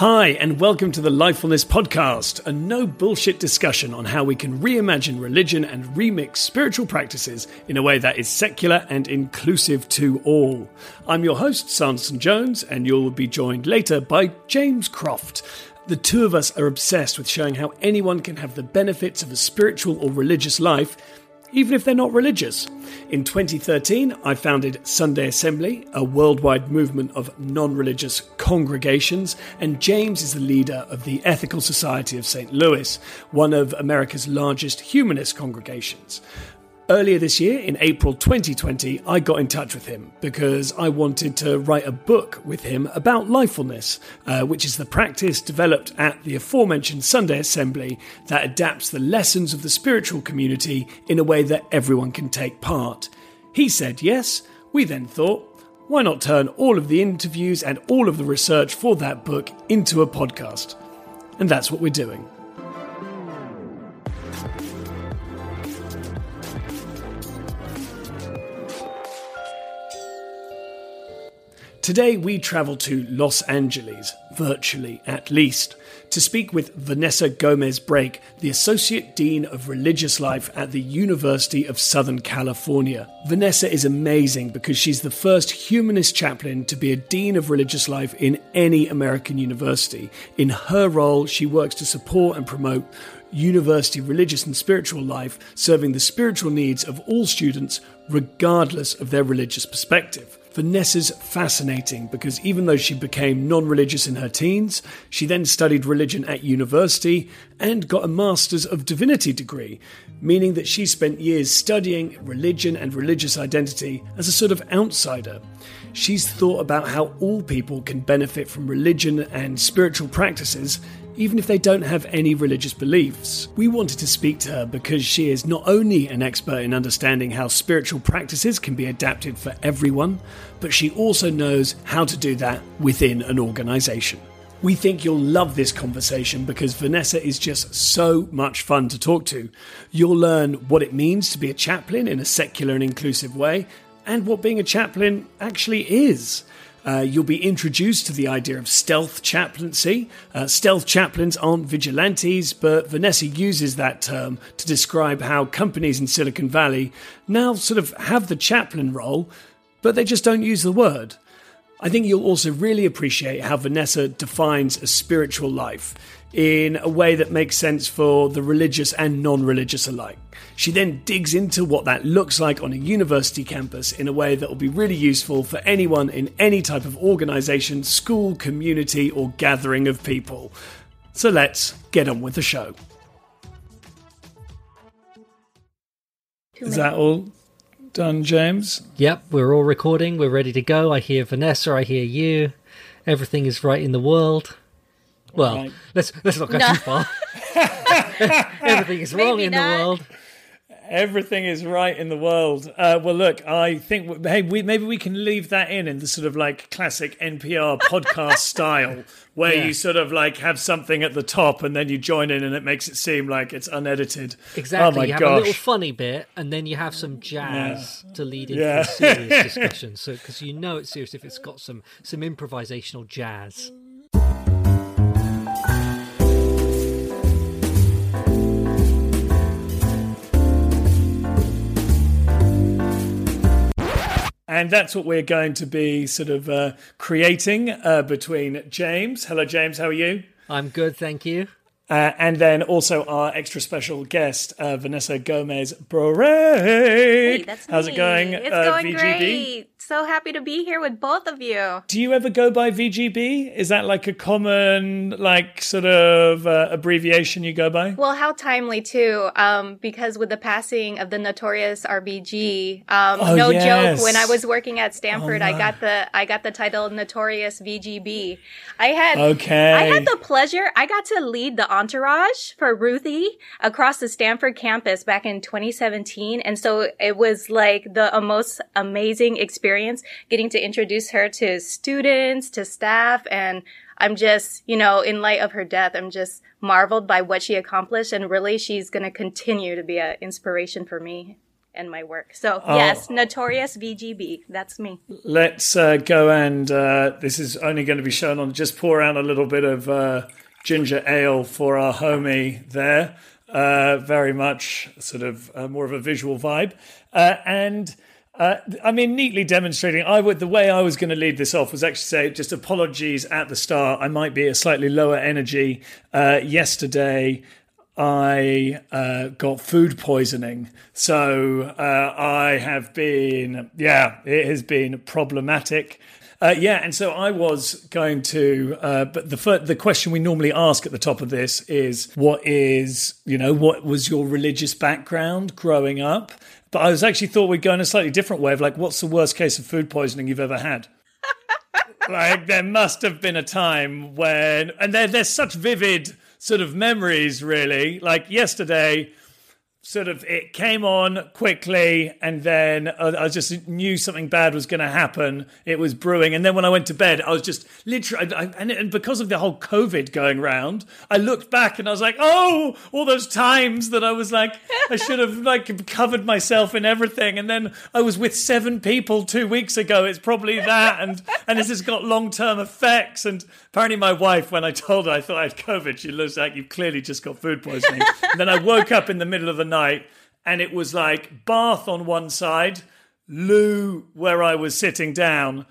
Hi, and welcome to the Lifefulness Podcast, a no bullshit discussion on how we can reimagine religion and remix spiritual practices in a way that is secular and inclusive to all. I'm your host, Sanderson Jones, and you'll be joined later by James Croft. The two of us are obsessed with showing how anyone can have the benefits of a spiritual or religious life even if they're not religious. In 2013, I founded Sunday Assembly, a worldwide movement of non religious congregations, and James is the leader of the Ethical Society of St. Louis, one of America's largest humanist congregations. Earlier this year, in April 2020, I got in touch with him because I wanted to write a book with him about lifefulness, uh, which is the practice developed at the aforementioned Sunday Assembly that adapts the lessons of the spiritual community in a way that everyone can take part. He said yes. We then thought, why not turn all of the interviews and all of the research for that book into a podcast? And that's what we're doing. Today we travel to Los Angeles, virtually at least, to speak with Vanessa Gomez Brake, the Associate Dean of Religious Life at the University of Southern California. Vanessa is amazing because she's the first humanist chaplain to be a Dean of Religious Life in any American university. In her role, she works to support and promote university religious and spiritual life, serving the spiritual needs of all students, regardless of their religious perspective. Vanessa's fascinating because even though she became non religious in her teens, she then studied religion at university and got a Master's of Divinity degree, meaning that she spent years studying religion and religious identity as a sort of outsider. She's thought about how all people can benefit from religion and spiritual practices even if they don't have any religious beliefs. We wanted to speak to her because she is not only an expert in understanding how spiritual practices can be adapted for everyone, but she also knows how to do that within an organization. We think you'll love this conversation because Vanessa is just so much fun to talk to. You'll learn what it means to be a chaplain in a secular and inclusive way, and what being a chaplain actually is. Uh, you'll be introduced to the idea of stealth chaplaincy. Uh, stealth chaplains aren't vigilantes, but Vanessa uses that term to describe how companies in Silicon Valley now sort of have the chaplain role, but they just don't use the word. I think you'll also really appreciate how Vanessa defines a spiritual life in a way that makes sense for the religious and non religious alike. She then digs into what that looks like on a university campus in a way that will be really useful for anyone in any type of organization, school, community, or gathering of people. So let's get on with the show. Is that all done, James? Yep, we're all recording. We're ready to go. I hear Vanessa. I hear you. Everything is right in the world. Well, right. let's let's not go no. too far. Everything is wrong Maybe in not. the world. Everything is right in the world. Uh, well, look, I think hey, we, maybe we can leave that in in the sort of like classic NPR podcast style, where yeah. you sort of like have something at the top and then you join in, and it makes it seem like it's unedited. Exactly. Oh my you have gosh. a little funny bit, and then you have some jazz yeah. to lead into yeah. a serious discussion. So, because you know it's serious if it's got some some improvisational jazz. And that's what we're going to be sort of uh, creating uh, between James. Hello, James. How are you? I'm good, thank you. Uh, and then also our extra special guest, uh, Vanessa Gomez Brake. Hey, How's me. it going? It's uh, going VGB? great so happy to be here with both of you. Do you ever go by VGB? Is that like a common, like, sort of uh, abbreviation you go by? Well, how timely too, um, because with the passing of the notorious RBG, um, oh, no yes. joke. When I was working at Stanford, oh, I got the I got the title Notorious VGB. I had okay. I had the pleasure. I got to lead the entourage for Ruthie across the Stanford campus back in 2017, and so it was like the most amazing experience experience getting to introduce her to students, to staff, and I'm just, you know, in light of her death, I'm just marveled by what she accomplished, and really, she's going to continue to be an inspiration for me. and my work. So oh. yes, notorious VGB. That's me. Let's uh, go and uh, this is only going to be shown on. Just pour out a little bit of uh, ginger ale for our homie there. Uh, very much sort of uh, more of a visual vibe, uh, and. Uh, I mean, neatly demonstrating. I would the way I was going to lead this off was actually say just apologies at the start. I might be a slightly lower energy. Uh, yesterday, I uh, got food poisoning. So uh, I have been, yeah, it has been problematic. Uh, yeah, and so I was going to, uh, but the the question we normally ask at the top of this is, what is, you know, what was your religious background growing up? But I was actually thought we'd go in a slightly different way of like, what's the worst case of food poisoning you've ever had? like, there must have been a time when, and there, there's such vivid sort of memories, really. Like yesterday, sort of it came on quickly and then I just knew something bad was going to happen. It was brewing. And then when I went to bed, I was just literally, I, and, and, because of the whole COVID going round, I looked back and I was like, oh, all those times that I was like, I should have like covered myself in everything. And then I was with seven people two weeks ago. It's probably that. And, and this has got long term effects. And apparently my wife, when I told her I thought I had COVID, she looks like you've clearly just got food poisoning. and then I woke up in the middle of the night and it was like Bath on one side, loo where I was sitting down.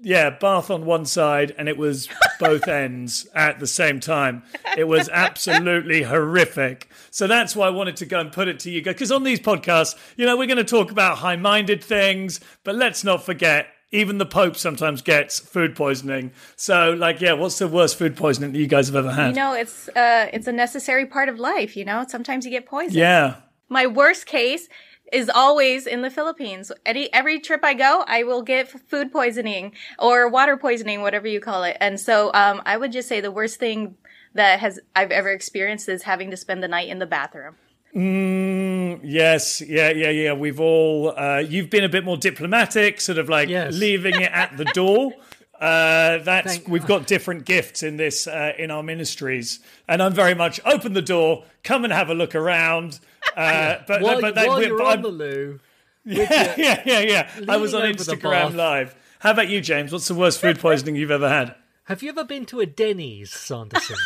Yeah, Bath on one side, and it was both ends at the same time. It was absolutely horrific. So that's why I wanted to go and put it to you guys. Because on these podcasts, you know, we're going to talk about high minded things, but let's not forget even the Pope sometimes gets food poisoning. So, like, yeah, what's the worst food poisoning that you guys have ever had? You know, it's uh, it's a necessary part of life. You know, sometimes you get poisoned. Yeah. My worst case is always in the Philippines. Any every trip I go, I will get food poisoning or water poisoning, whatever you call it. And so, um, I would just say the worst thing that has I've ever experienced is having to spend the night in the bathroom. Mm, yes, yeah, yeah, yeah. We've all. Uh, you've been a bit more diplomatic, sort of like yes. leaving it at the door. Uh, that's Thank we've got different gifts in this uh, in our ministries, and I'm very much open the door, come and have a look around. Uh, but while, but while you're on the loo, yeah, yeah, yeah, yeah. I was on Instagram live. How about you, James? What's the worst food poisoning you've ever had? Have you ever been to a Denny's, Sanderson?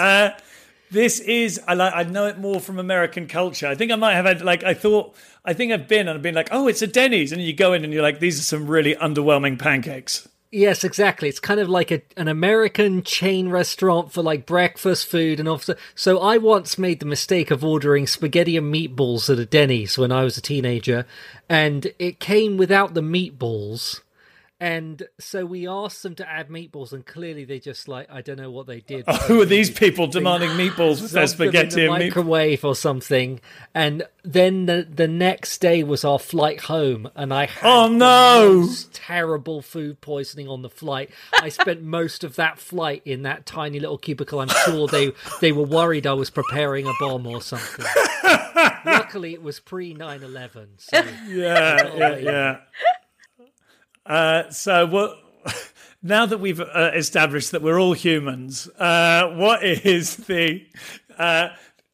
uh, this is I like I know it more from American culture. I think I might have had like I thought I think I've been and I've been like, oh, it's a Denny's, and you go in and you're like, these are some really underwhelming pancakes. Yes, exactly. It's kind of like a, an American chain restaurant for like breakfast food and also. So I once made the mistake of ordering spaghetti and meatballs at a Denny's when I was a teenager, and it came without the meatballs and so we asked them to add meatballs, and clearly they just like I don't know what they did. Oh, who are these people demanding meatballs with their spaghetti in the microwave or something? And then the the next day was our flight home, and I had oh no terrible food poisoning on the flight. I spent most of that flight in that tiny little cubicle. I'm sure they they were worried I was preparing a bomb or something. Luckily, it was pre 9/11. So yeah, yeah, yeah. Uh, so what? Now that we've uh, established that we're all humans, uh, what is the uh,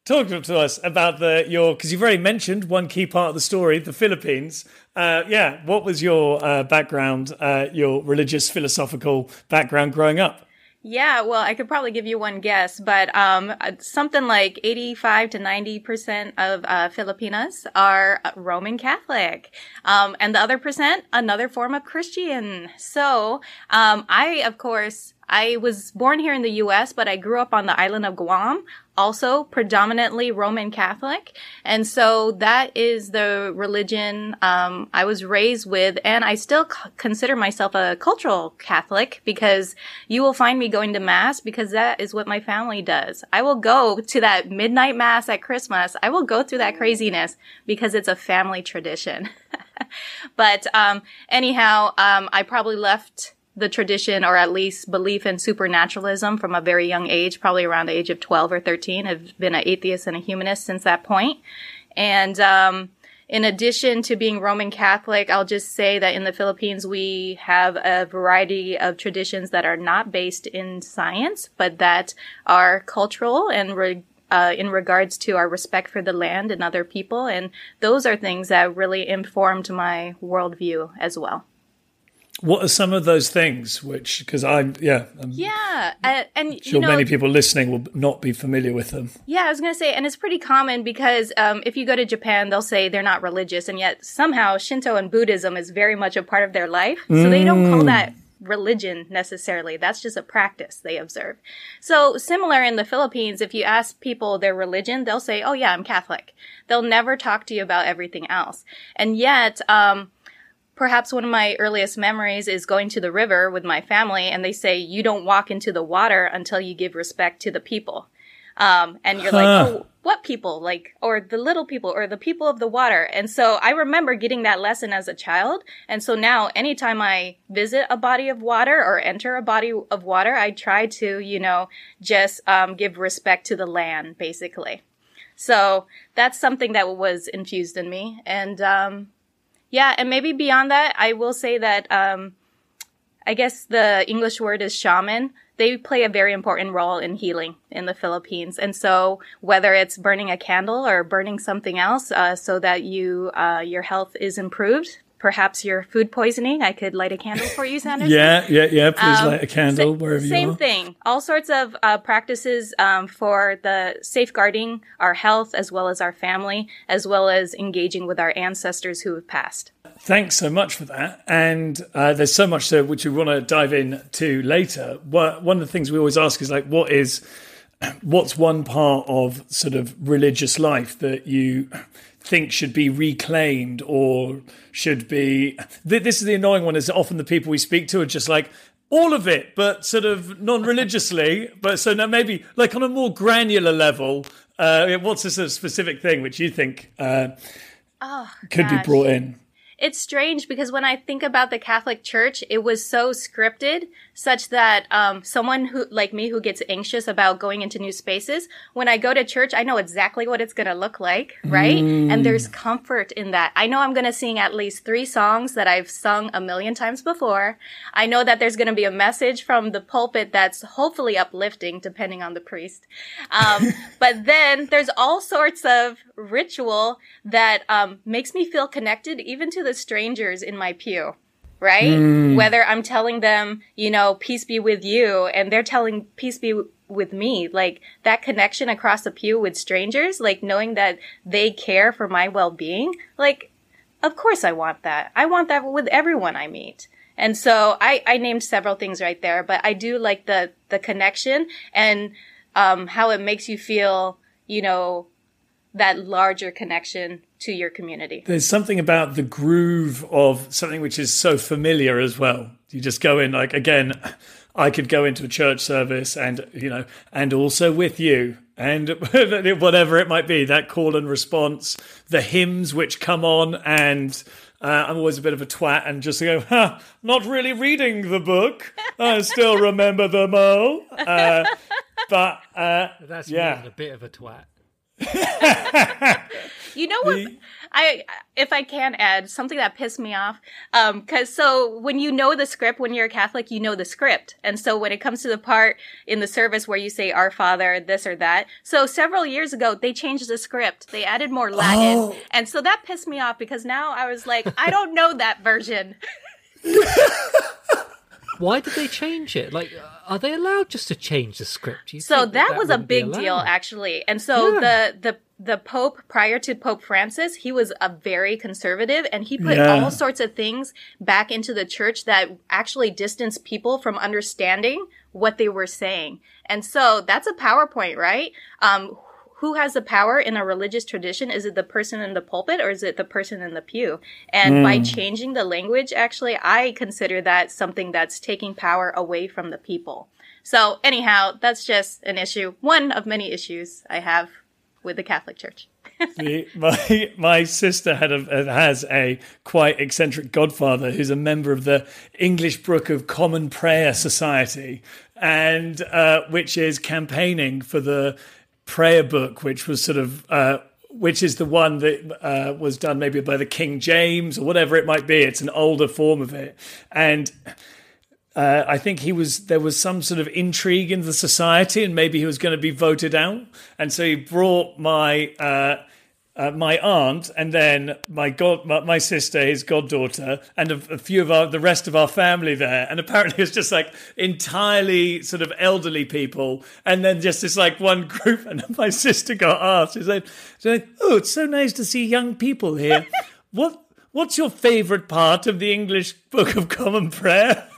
talk to us about the your because you've already mentioned one key part of the story, the Philippines. Uh, yeah, what was your uh, background, uh, your religious philosophical background growing up? Yeah, well, I could probably give you one guess, but um, something like 85 to 90% of uh, Filipinas are Roman Catholic. Um, and the other percent, another form of Christian. So um, I, of course, I was born here in the US, but I grew up on the island of Guam, also predominantly Roman Catholic. And so that is the religion um, I was raised with. And I still c- consider myself a cultural Catholic because you will find me going to Mass because that is what my family does. I will go to that midnight Mass at Christmas. I will go through that craziness because it's a family tradition. but um, anyhow, um, I probably left the tradition or at least belief in supernaturalism from a very young age, probably around the age of 12 or 13. I've been an atheist and a humanist since that point. And, um, in addition to being Roman Catholic, I'll just say that in the Philippines, we have a variety of traditions that are not based in science, but that are cultural and re- uh, in regards to our respect for the land and other people. And those are things that really informed my worldview as well. What are some of those things? Which, because I'm, yeah, I'm yeah, uh, and sure you know, many people listening will not be familiar with them. Yeah, I was gonna say, and it's pretty common because um, if you go to Japan, they'll say they're not religious, and yet somehow Shinto and Buddhism is very much a part of their life. So mm. they don't call mm. that religion necessarily. That's just a practice they observe. So similar in the Philippines, if you ask people their religion, they'll say, "Oh yeah, I'm Catholic." They'll never talk to you about everything else, and yet. Um, perhaps one of my earliest memories is going to the river with my family and they say you don't walk into the water until you give respect to the people. Um, and you're huh. like oh what people? Like or the little people or the people of the water. And so i remember getting that lesson as a child. And so now anytime i visit a body of water or enter a body of water i try to you know just um, give respect to the land basically. So that's something that was infused in me. And um, yeah, and maybe beyond that, I will say that um, I guess the English word is shaman. They play a very important role in healing in the Philippines. And so whether it's burning a candle or burning something else uh, so that you uh, your health is improved, perhaps your food poisoning. I could light a candle for you, Sanders. yeah, yeah, yeah. Please um, light a candle sa- wherever you are. Same thing. All sorts of uh, practices um, for the safeguarding our health as well as our family, as well as engaging with our ancestors who have passed. Thanks so much for that. And uh, there's so much to, which we want to dive into later. One of the things we always ask is like, what is what's one part of sort of religious life that you think should be reclaimed or should be this is the annoying one is often the people we speak to are just like all of it but sort of non-religiously but so now maybe like on a more granular level uh, what's a sort of specific thing which you think uh, oh, could gosh. be brought in it's strange because when I think about the Catholic Church, it was so scripted, such that um, someone who, like me, who gets anxious about going into new spaces, when I go to church, I know exactly what it's going to look like, right? Mm. And there's comfort in that. I know I'm going to sing at least three songs that I've sung a million times before. I know that there's going to be a message from the pulpit that's hopefully uplifting, depending on the priest. Um, but then there's all sorts of ritual that um, makes me feel connected, even to the strangers in my pew, right? Mm. Whether I'm telling them, you know, peace be with you, and they're telling peace be with me, like that connection across the pew with strangers, like knowing that they care for my well being, like, of course I want that. I want that with everyone I meet. And so I, I named several things right there, but I do like the, the connection and, um, how it makes you feel, you know, that larger connection to your community. There's something about the groove of something which is so familiar as well. You just go in like again, I could go into a church service and you know, and also with you and whatever it might be, that call and response, the hymns which come on and uh, I'm always a bit of a twat and just go, huh, not really reading the book. I still remember them all. Uh, but uh, that's yeah. a bit of a twat. you know what? I if I can add something that pissed me off, because um, so when you know the script, when you're a Catholic, you know the script, and so when it comes to the part in the service where you say "Our Father," this or that, so several years ago they changed the script. They added more Latin, oh. and so that pissed me off because now I was like, I don't know that version. Why did they change it? Like, are they allowed just to change the script? You so that, that, was a big deal, actually. And so yeah. the the the Pope prior to Pope Francis, he was a very conservative, and he put yeah. all sorts of things back into the church that actually distanced people from understanding what they were saying. And so that's a PowerPoint, right? Um, who has the power in a religious tradition? Is it the person in the pulpit or is it the person in the pew? And mm. by changing the language, actually, I consider that something that's taking power away from the people. So anyhow, that's just an issue, one of many issues I have with the Catholic Church. my my sister had a, has a quite eccentric godfather who's a member of the English Book of Common Prayer Society, and uh, which is campaigning for the prayer book, which was sort of uh, which is the one that uh, was done maybe by the King James or whatever it might be. It's an older form of it, and uh, I think he was there was some sort of intrigue in the society, and maybe he was going to be voted out, and so he brought my. Uh, my aunt, and then my god, my, my sister, his goddaughter, and a, a, few of our, the rest of our family there. And apparently, it's just like entirely sort of elderly people, and then just this like one group. And my sister got asked, she said, she said "Oh, it's so nice to see young people here. what What's your favourite part of the English Book of Common Prayer?"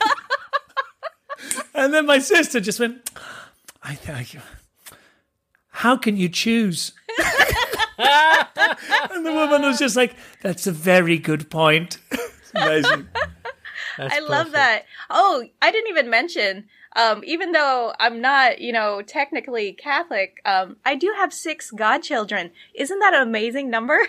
and then my sister just went, "I, I how can you choose?" and the woman was just like, "That's a very good point." it's amazing. That's I perfect. love that. Oh, I didn't even mention. Um, even though I'm not, you know, technically Catholic, um, I do have six godchildren. Isn't that an amazing number?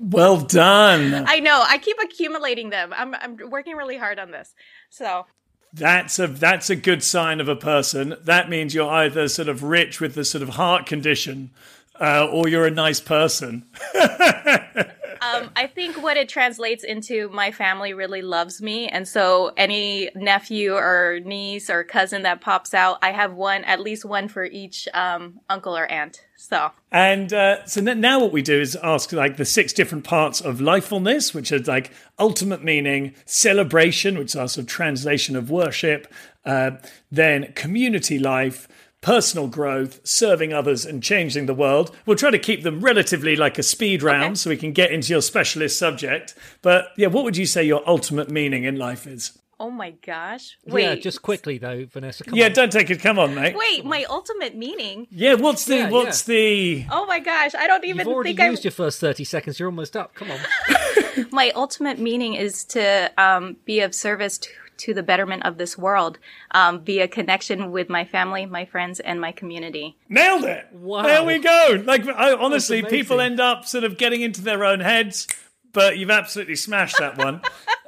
Well done. I know. I keep accumulating them. I'm I'm working really hard on this. So that's a that's a good sign of a person. That means you're either sort of rich with the sort of heart condition uh, or you're a nice person. um, I think what it translates into, my family really loves me, and so any nephew or niece or cousin that pops out, I have one, at least one for each um, uncle or aunt. So and uh, so now what we do is ask like the six different parts of lifefulness, which are like ultimate meaning, celebration, which is our sort of translation of worship, uh, then community life personal growth, serving others, and changing the world. We'll try to keep them relatively like a speed round okay. so we can get into your specialist subject. But yeah, what would you say your ultimate meaning in life is? Oh my gosh. Wait. Yeah, just quickly though, Vanessa. yeah, on. don't take it. Come on, mate. Wait, my ultimate meaning. Yeah, what's the yeah, what's yeah. the Oh my gosh, I don't even think I. You've already think used I... your first 30 seconds. You're almost up. Come on. my ultimate meaning is to um, be of service to to the betterment of this world um, via connection with my family, my friends, and my community. Nailed it! Wow. There we go. Like, I, honestly, people end up sort of getting into their own heads, but you've absolutely smashed that one.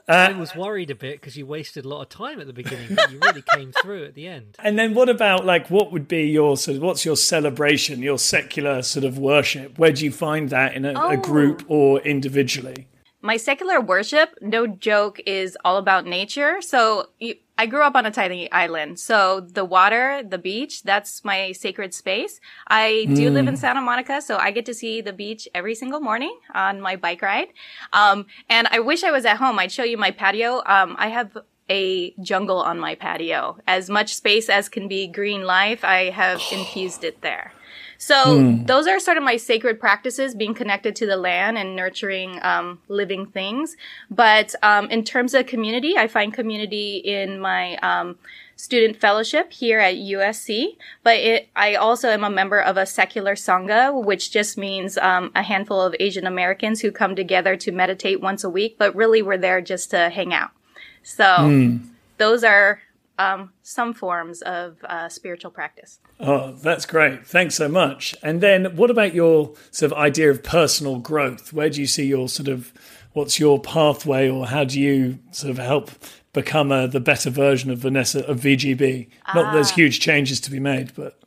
Uh, I was worried a bit because you wasted a lot of time at the beginning, but you really came through at the end. And then, what about like what would be your sort of, what's your celebration, your secular sort of worship? Where do you find that in a, oh. a group or individually? My secular worship, no joke, is all about nature. So you, I grew up on a tiny island. So the water, the beach, that's my sacred space. I do mm. live in hmm. Santa Monica, so I get to see the beach every single morning on my bike ride. Um, and I wish I was at home. I'd show you my patio. Um, I have a jungle on my patio. As much space as can be green life, I have infused it there. So hmm. those are sort of my sacred practices, being connected to the land and nurturing um, living things. But um, in terms of community, I find community in my um, student fellowship here at USC. But it, I also am a member of a secular sangha, which just means um, a handful of Asian Americans who come together to meditate once a week. But really, we're there just to hang out. So hmm. those are um, some forms of uh, spiritual practice. Oh, that's great. Thanks so much. And then what about your sort of idea of personal growth? Where do you see your sort of, what's your pathway or how do you sort of help become a, the better version of Vanessa, of VGB? Not that there's ah. huge changes to be made, but.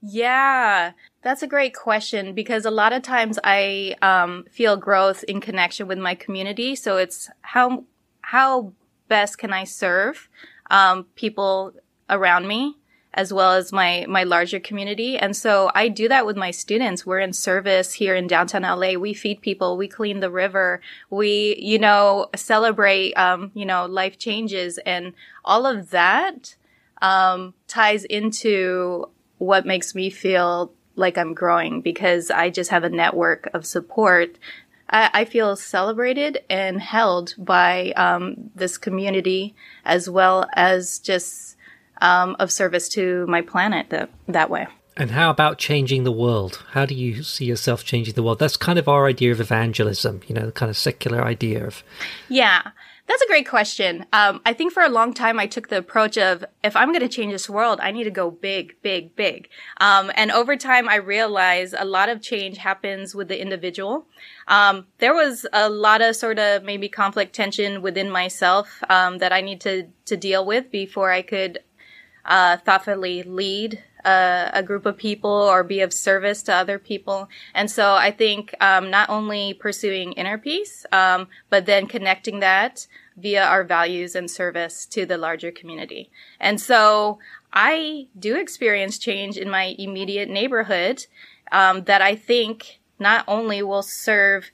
Yeah, that's a great question because a lot of times I um, feel growth in connection with my community. So it's how, how best can I serve um, people around me as well as my my larger community. And so i do that with my students. We're in service here in downtown la we feed people. We clean the river. We you know celebrate um, you know life changes. And all of that um, ties into what makes me feel like i'm growing because i just have a network of support I, I feel celebrated and held by um, this community as well as just um, of service to my planet that, that way. And how about changing the world? How do you see yourself changing the world? That's kind of our idea of evangelism, you know, the kind of secular idea of. Yeah. That's a great question. Um, I think for a long time I took the approach of if I'm going to change this world, I need to go big, big, big. Um, and over time, I realized a lot of change happens with the individual. Um, there was a lot of sort of maybe conflict tension within myself um, that I need to to deal with before I could uh, thoughtfully lead a, a, group of people or be of service to other people. And so I think um, not only pursuing inner peace, um, but then connecting that via our values and service to the larger community. And so I do experience change in my immediate neighborhood um, that I think not only will serve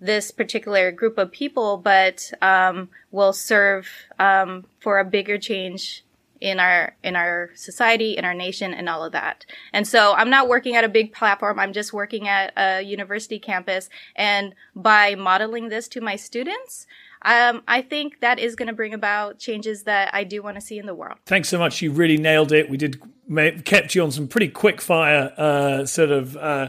this particular group of people, but um, will serve um, for a bigger change in our in our society, in our nation, and all of that. And so I'm not working at a big platform. I'm just working at a university campus, and by modeling this to my students. Um, I think that is going to bring about changes that I do want to see in the world. Thanks so much. You really nailed it. We did kept you on some pretty quick fire uh, sort of uh,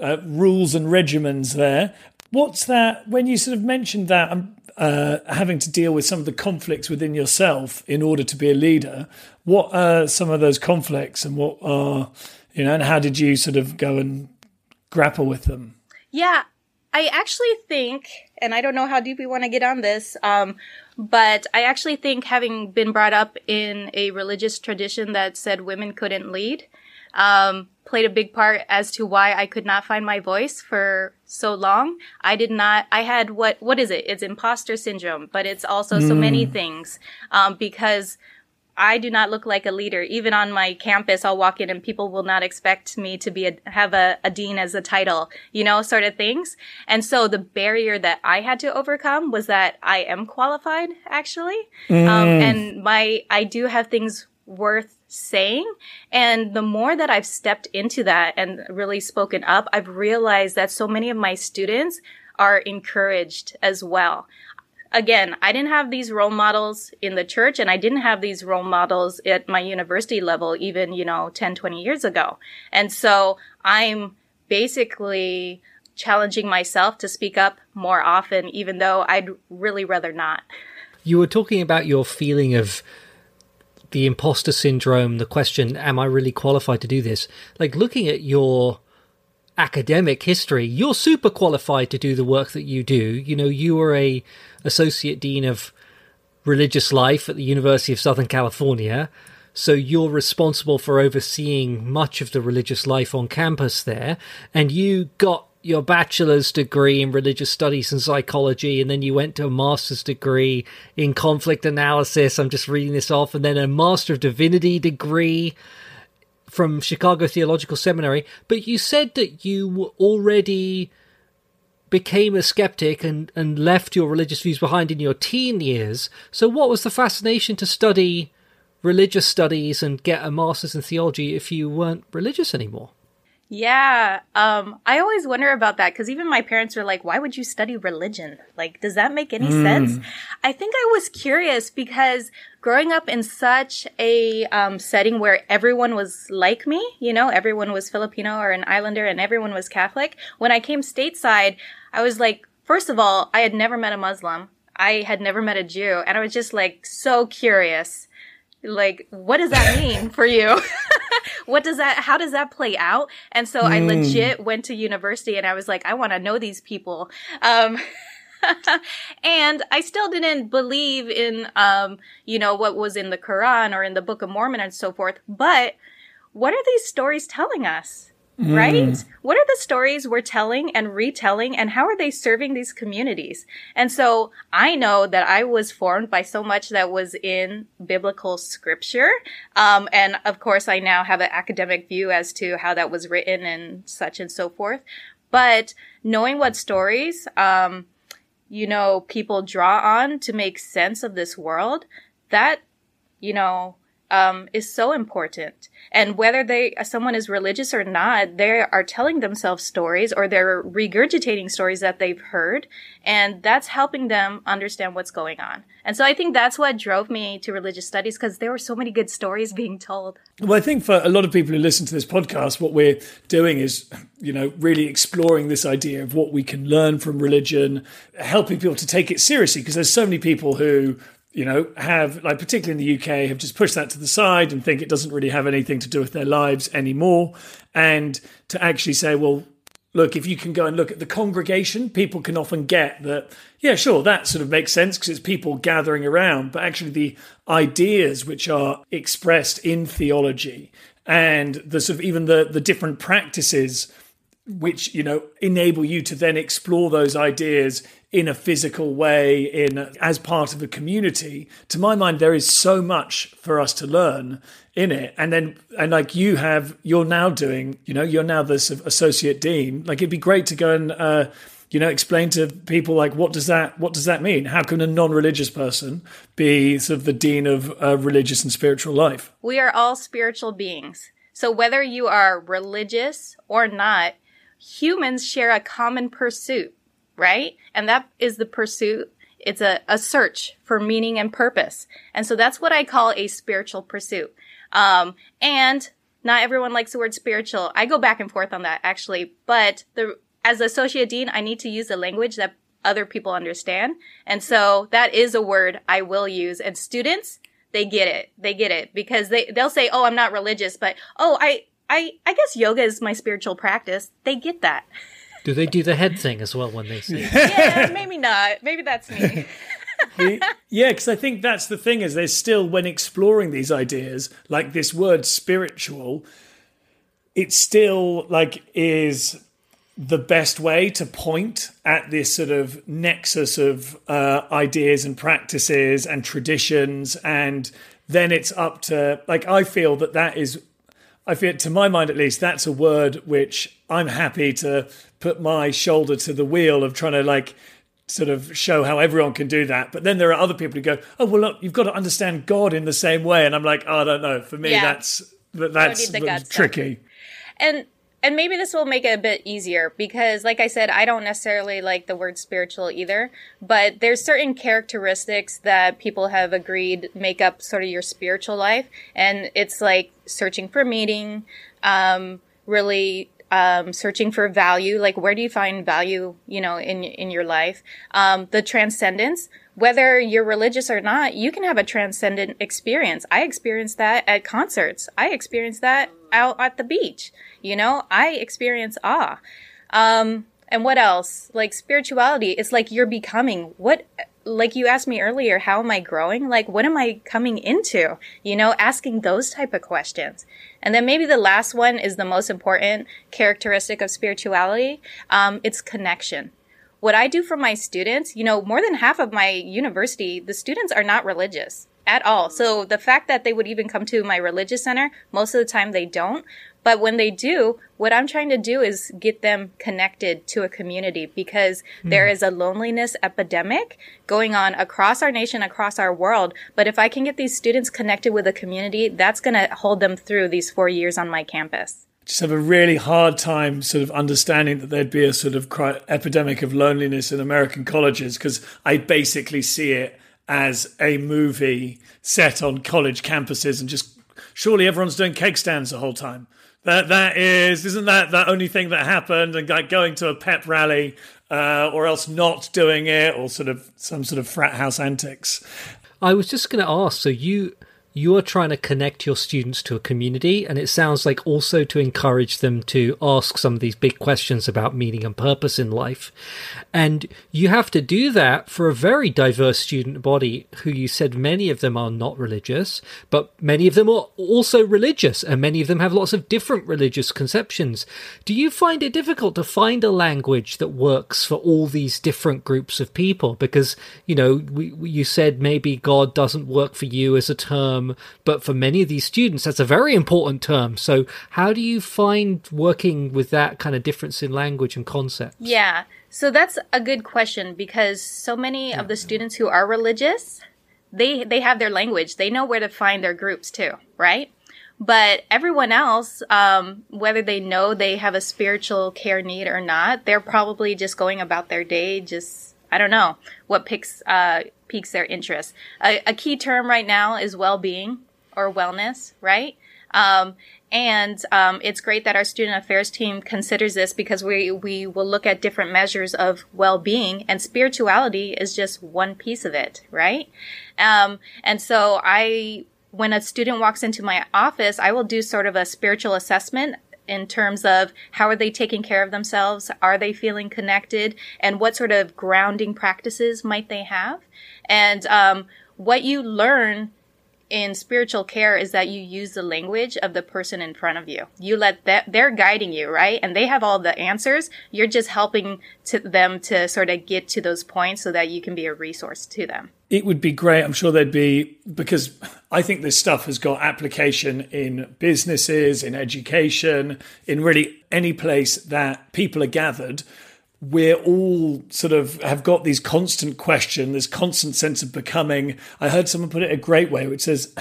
uh, rules and regimens there. What's that? When you sort of mentioned that, I'm uh, having to deal with some of the conflicts within yourself in order to be a leader. What are some of those conflicts, and what are you know, and how did you sort of go and grapple with them? Yeah, I actually think, and I don't know how deep we want to get on this, um, but I actually think having been brought up in a religious tradition that said women couldn't lead, um, played a big part as to why I could not find my voice for so long. I did not, I had what, what is it? It's imposter syndrome, but it's also mm. so many mm. things, um, because I do not look like a leader. Even on my campus, I'll walk in and people will not expect me to be a, have a, a dean as a title, you know, sort of things. And so the barrier that I had to overcome was that I am qualified, actually. Um, mm. Um, and my, I do have things worth saying. And the more that I've stepped into that and really spoken up, I've realized that so many of my students are encouraged as well. Again, I didn't have these role models in the church and I didn't have these role models at my university level even, you know, 10, 20 years ago. And so I'm basically challenging myself to speak up more often, even though I'd really rather not. You were talking about your feeling of the imposter syndrome, the question, am I really qualified to do this? Like looking at your academic history, you're super qualified to do the work that you do. You know, you were a associate dean of religious life at the University of Southern California. So you're responsible for overseeing much of the religious life on campus there. And you got your bachelor's degree in religious studies and psychology, and then you went to a master's degree in conflict analysis. I'm just reading this off, and then a master of divinity degree from Chicago Theological Seminary. But you said that you already became a skeptic and, and left your religious views behind in your teen years. So, what was the fascination to study religious studies and get a master's in theology if you weren't religious anymore? Yeah, um, I always wonder about that because even my parents were like, "Why would you study religion? Like, does that make any mm. sense?" I think I was curious because growing up in such a um, setting where everyone was like me, you know, everyone was Filipino or an Islander, and everyone was Catholic. When I came stateside, I was like, first of all, I had never met a Muslim. I had never met a Jew, and I was just like so curious like what does that mean for you what does that how does that play out and so mm. i hmm. legit went to university and i was like i want to know these people um and I still didn't believe in, um, you know, what was in the Quran or in the Book of Mormon and so forth. But what are these stories telling us? Mm. Right? What are the stories we're telling and retelling and how are they serving these communities? And so I know that I was formed by so much that was in biblical scripture. Um, and of course I now have an academic view as to how that was written and such and so forth. But knowing what stories, um, you know, people draw on to make sense of this world, that, you know, um, is so important. And whether they someone is religious or not, they are telling themselves stories or they're regurgitating stories that they've heard, and that's helping them understand what's going on. And so I think that's what drove me to religious studies because there were so many good stories being told. Well, I think for a lot of people who listen to this podcast, what we're doing is, you know, really exploring this idea of what we can learn from religion, helping people to take it seriously because there's so many people who you know, have, like, particularly in the UK, have just pushed that to the side and think it doesn't really have anything to do with their lives anymore. And to actually say, well, look, if you can go and look at the congregation, people can often get that, yeah, sure, that sort of makes sense because it's people gathering around. But actually, the ideas which are expressed in theology and the sort of even the, the different practices which you know enable you to then explore those ideas in a physical way in as part of a community to my mind there is so much for us to learn in it. And then and like you have you're now doing you know you're now the associate dean. Like it'd be great to go and uh, you know explain to people like what does that what does that mean? How can a non-religious person be sort of the dean of uh, religious and spiritual life? We are all spiritual beings. So whether you are religious or not humans share a common pursuit, right? And that is the pursuit. It's a, a search for meaning and purpose. And so that's what I call a spiritual pursuit. Um, and not everyone likes the word spiritual. I go back and forth on that actually, but the, as associate dean, I need to use a language that other people understand. And so that is a word I will use. And students, they get it. They get it because they, they'll say, Oh, I'm not religious, but oh, I, I, I guess yoga is my spiritual practice. They get that. Do they do the head thing as well when they see? yeah, maybe not. Maybe that's me. yeah, because I think that's the thing is there's still when exploring these ideas, like this word spiritual, it still like is the best way to point at this sort of nexus of uh, ideas and practices and traditions and then it's up to like i feel that that is I feel, to my mind at least, that's a word which I'm happy to put my shoulder to the wheel of trying to like sort of show how everyone can do that. But then there are other people who go, "Oh well, look, you've got to understand God in the same way," and I'm like, oh, "I don't know. For me, yeah. that's that's, that's tricky." And and maybe this will make it a bit easier because like i said i don't necessarily like the word spiritual either but there's certain characteristics that people have agreed make up sort of your spiritual life. And it's like searching for meaning um, really um, searching for value. Like where do you find value you know in in your life? Um, the transcendence whether you're religious or not you can have a transcendent experience. I experienced that at concerts. I experienced that out at the beach you know, I experience awe. Um, and what else? Like spirituality, it's like you're becoming what, like you asked me earlier, how am I growing? Like, what am I coming into? You know, asking those type of questions. And then maybe the last one is the most important characteristic of spirituality. Um, it's connection what I do for my students, you know, more than half of my university, the students are not religious at all. So the fact that they would even come to my religious center, most of the time they don't. But when they do, what I'm trying to do is get them connected to a community because mm. there is a loneliness epidemic going on across our nation, across our world. But if I can get these students connected with a community, that's going to hold them through these four years on my campus. Just have a really hard time sort of understanding that there'd be a sort of epidemic of loneliness in American colleges because I basically see it as a movie set on college campuses and just surely everyone's doing keg stands the whole time. That that is isn't that the only thing that happened and like going to a pep rally uh, or else not doing it or sort of some sort of frat house antics. I was just going to ask. So you you are trying to connect your students to a community and it sounds like also to encourage them to ask some of these big questions about meaning and purpose in life. And you have to do that for a very diverse student body who you said many of them are not religious but many of them are also religious and many of them have lots of different religious conceptions. Do you find it difficult to find a language that works for all these different groups of people? Because you know we, you said maybe god doesn't work for you as a term term, but for many of these students, that's a very important term. So, how do you find working with that kind of difference in language and concept? Yeah, so that's a good question because so many yeah. of the students who are religious, they they have their language. They know where to find their groups too, right? But everyone else, um, whether they know they have a spiritual care need or not, they're probably just going about their day, just I don't know what picks uh, piques their interest. A, a key term right now is well-being or wellness, right? Um, and um, it's great that our student affairs team considers this because we we will look at different measures of well-being, and spirituality is just one piece of it, right? Um, and so I, when a student walks into my office, I will do sort of a spiritual assessment in terms of how are they taking care of themselves? Are they feeling connected? And what sort of grounding practices might they have? And um, what you learn in spiritual care is that you use the language of the person in front of you. You let that, they're guiding you, right? And they have all the answers. You're just helping to them to sort of get to those points so that you can be a resource to them. It would be great. I'm sure there'd be, because I think this stuff has got application in businesses, in education, in really any place that people are gathered we're all sort of have got these constant question, this constant sense of becoming. I heard someone put it a great way, which says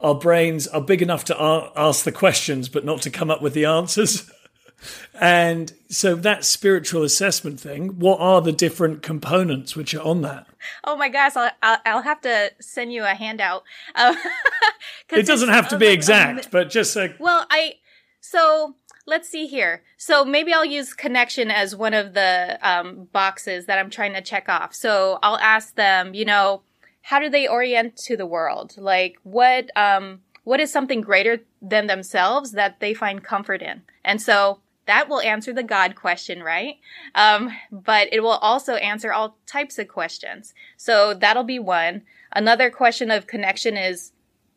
our brains are big enough to ask the questions, but not to come up with the answers. and so that spiritual assessment thing, what are the different components which are on that? Oh my gosh, I'll, I'll, have to send you a handout. Um, it doesn't have to be exact, um, but just like. Well, I, so let's see here. So maybe I'll use connection as one of the um, boxes that I'm trying to check off. So I'll ask them, you know, how do they orient to the world? Like what um, what is something greater than themselves that they find comfort in? And so that will answer the God question, right? Um, but it will also answer all types of questions. So that'll be one. Another question of connection is,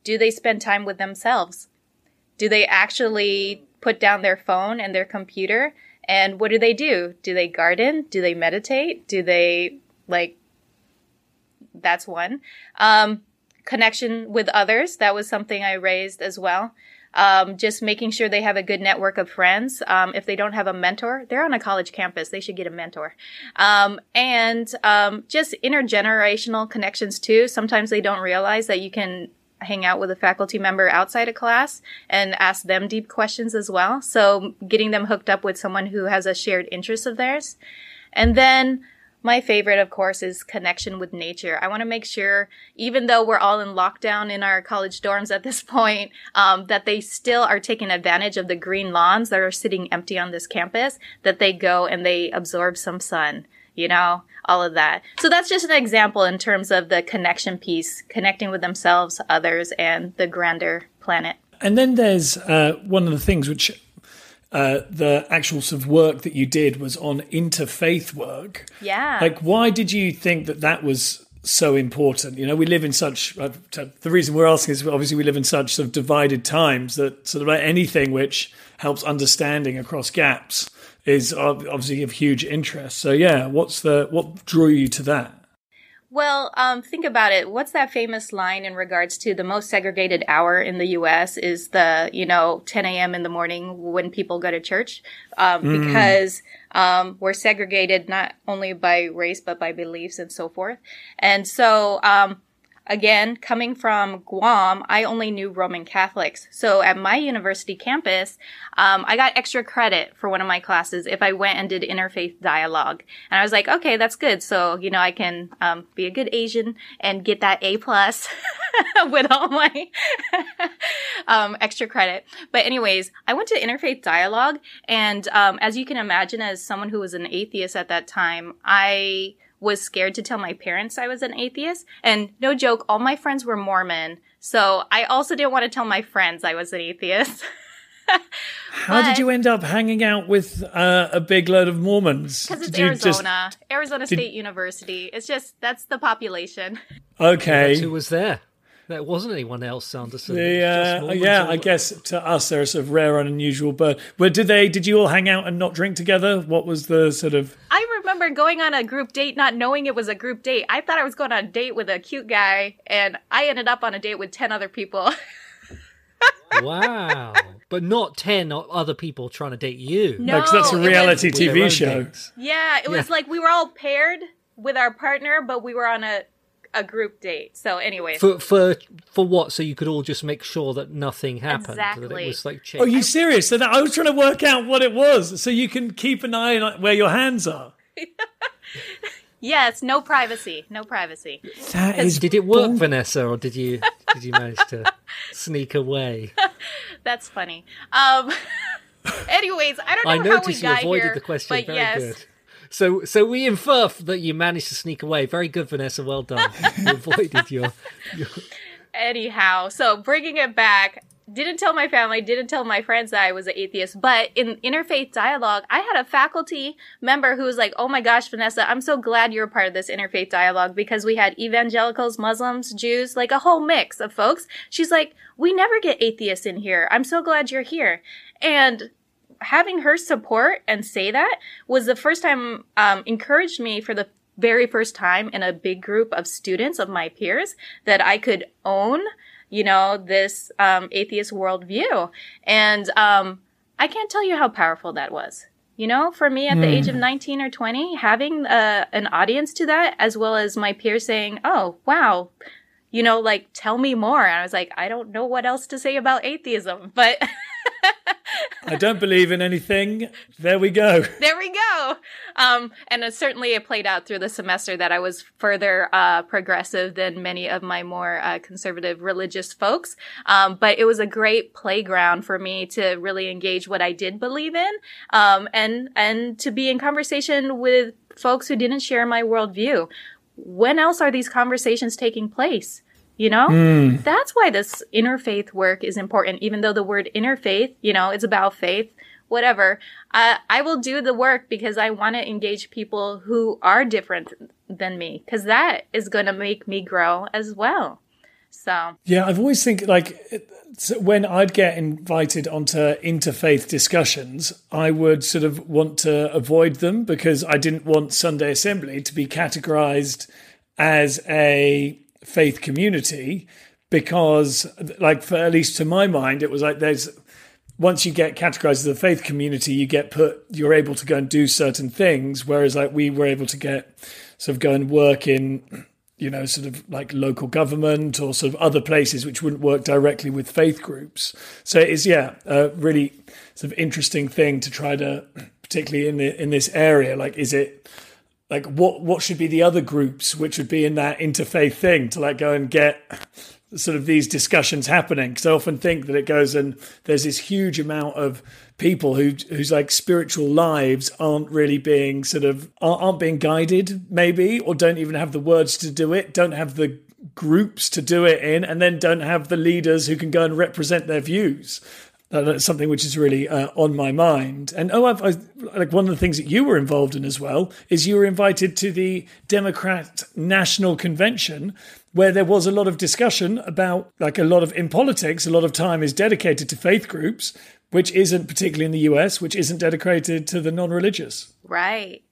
do they spend time with themselves? Do they actually put down their phone and their computer and what do they do? Do they garden? Do they meditate? Do they like that's one. Um, connection with others, that was something I raised as well. Um, just making sure they have a good network of friends. Um, if they don't have a mentor, they're on a college campus. They should get a mentor. Um, and um, just intergenerational connections too. Sometimes they don't realize that you can hang out with a faculty member outside of class and ask them deep questions as well. So getting them hooked up with someone who has a shared interest of theirs. And then my favorite, of course, is connection with nature. I want to make sure, even though we're all in lockdown in our college dorms at this point, um, that they still are taking advantage of the green lawns that are sitting empty on this campus, that they go and they absorb some sun, you know, all of that. So that's just an example in terms of the connection piece, connecting with themselves, others, and the grander planet. And then there's uh, one of the things which uh, the actual sort of work that you did was on interfaith work. Yeah. Like, why did you think that that was so important? You know, we live in such, uh, the reason we're asking is obviously we live in such sort of divided times that sort of like anything which helps understanding across gaps is obviously of huge interest. So yeah, what's the what drew you to that? Well, um, think about it. What's that famous line in regards to the most segregated hour in the U.S. is the you know 10 a.m. in the morning when people go to church, um, mm. because um, we're segregated not only by race but by beliefs and so forth. And so um, Again, coming from Guam, I only knew Roman Catholics. So at my university campus, um, I got extra credit for one of my classes if I went and did interfaith dialogue. And I was like, okay, that's good. So, you know, I can um, be a good Asian and get that A plus with all my um, extra credit. But anyways, I went to interfaith dialogue. And um, as you can imagine, as someone who was an atheist at that time, I was scared to tell my parents I was an atheist. And no joke, all my friends were Mormon. So I also didn't want to tell my friends I was an atheist. How but, did you end up hanging out with uh, a big load of Mormons? Because it's Arizona, just, Arizona State did, University. It's just that's the population. Okay, who was there? There wasn't anyone else, Sanderson. The, uh, yeah, I guess to us they're a sort of rare and unusual bird. But did they? Did you all hang out and not drink together? What was the sort of? I remember going on a group date, not knowing it was a group date. I thought I was going on a date with a cute guy, and I ended up on a date with ten other people. wow. But not 10 other people trying to date you. No, because that's a reality TV show. Yeah, it was like we were all paired with our partner, but we were on a a group date. So anyway, for for for what? So you could all just make sure that nothing happened. Exactly. That it was like. Changed. Are you serious? So that I was trying to work out what it was, so you can keep an eye on where your hands are. yes, no privacy, no privacy. That is. Did it work, Vanessa, or did you did you manage to sneak away? That's funny. Um. Anyways, I don't know I how noticed we you got avoided here, the question. but Very yes. good. So, so we infer that you managed to sneak away. Very good, Vanessa. Well done. you avoided your, your. Anyhow, so bringing it back, didn't tell my family, didn't tell my friends that I was an atheist. But in interfaith dialogue, I had a faculty member who was like, "Oh my gosh, Vanessa, I'm so glad you're a part of this interfaith dialogue because we had evangelicals, Muslims, Jews, like a whole mix of folks." She's like, "We never get atheists in here. I'm so glad you're here." And having her support and say that was the first time um, encouraged me for the very first time in a big group of students of my peers that I could own, you know, this um, atheist worldview. And um, I can't tell you how powerful that was. You know, for me at mm. the age of hmm. 19 or 20, having uh, an audience to that, as well as my peers saying, oh, wow, you know, like, tell me more. And I was like, I don't know what else to say about atheism, but. I don't believe in anything. There we go. There we go. Um, and it certainly it played out through the semester that I was further uh, progressive than many of my more uh, conservative religious folks. Um, but it was a great playground for me to really engage what I did believe in, um, and and to be in conversation with folks who didn't share my worldview. When else are these conversations taking place? You know, mm. that's why this interfaith work is important. Even though the word interfaith, you know, it's about faith, whatever. I, I will do the work because I want to engage people who are different than me, because that is going to make me grow as well. So yeah, I've always think like when I'd get invited onto interfaith discussions, I would sort of want to avoid them because I didn't want Sunday Assembly to be categorized as a faith community because like for at least to my mind it was like there's once you get categorized as a faith community you get put you're able to go and do certain things whereas like we were able to get sort of go and work in you know sort of like local government or sort of other places which wouldn't work directly with faith groups. So it is yeah a really sort of interesting thing to try to particularly in the in this area. Like is it like what what should be the other groups which would be in that interfaith thing to like go and get sort of these discussions happening? Because I often think that it goes and there's this huge amount of people who whose like spiritual lives aren't really being sort of aren't being guided maybe or don't even have the words to do it don't have the groups to do it in and then don't have the leaders who can go and represent their views that's something which is really uh, on my mind. And oh, I've, I, like one of the things that you were involved in as well is you were invited to the Democrat National Convention, where there was a lot of discussion about like a lot of in politics. A lot of time is dedicated to faith groups, which isn't particularly in the US, which isn't dedicated to the non-religious. Right.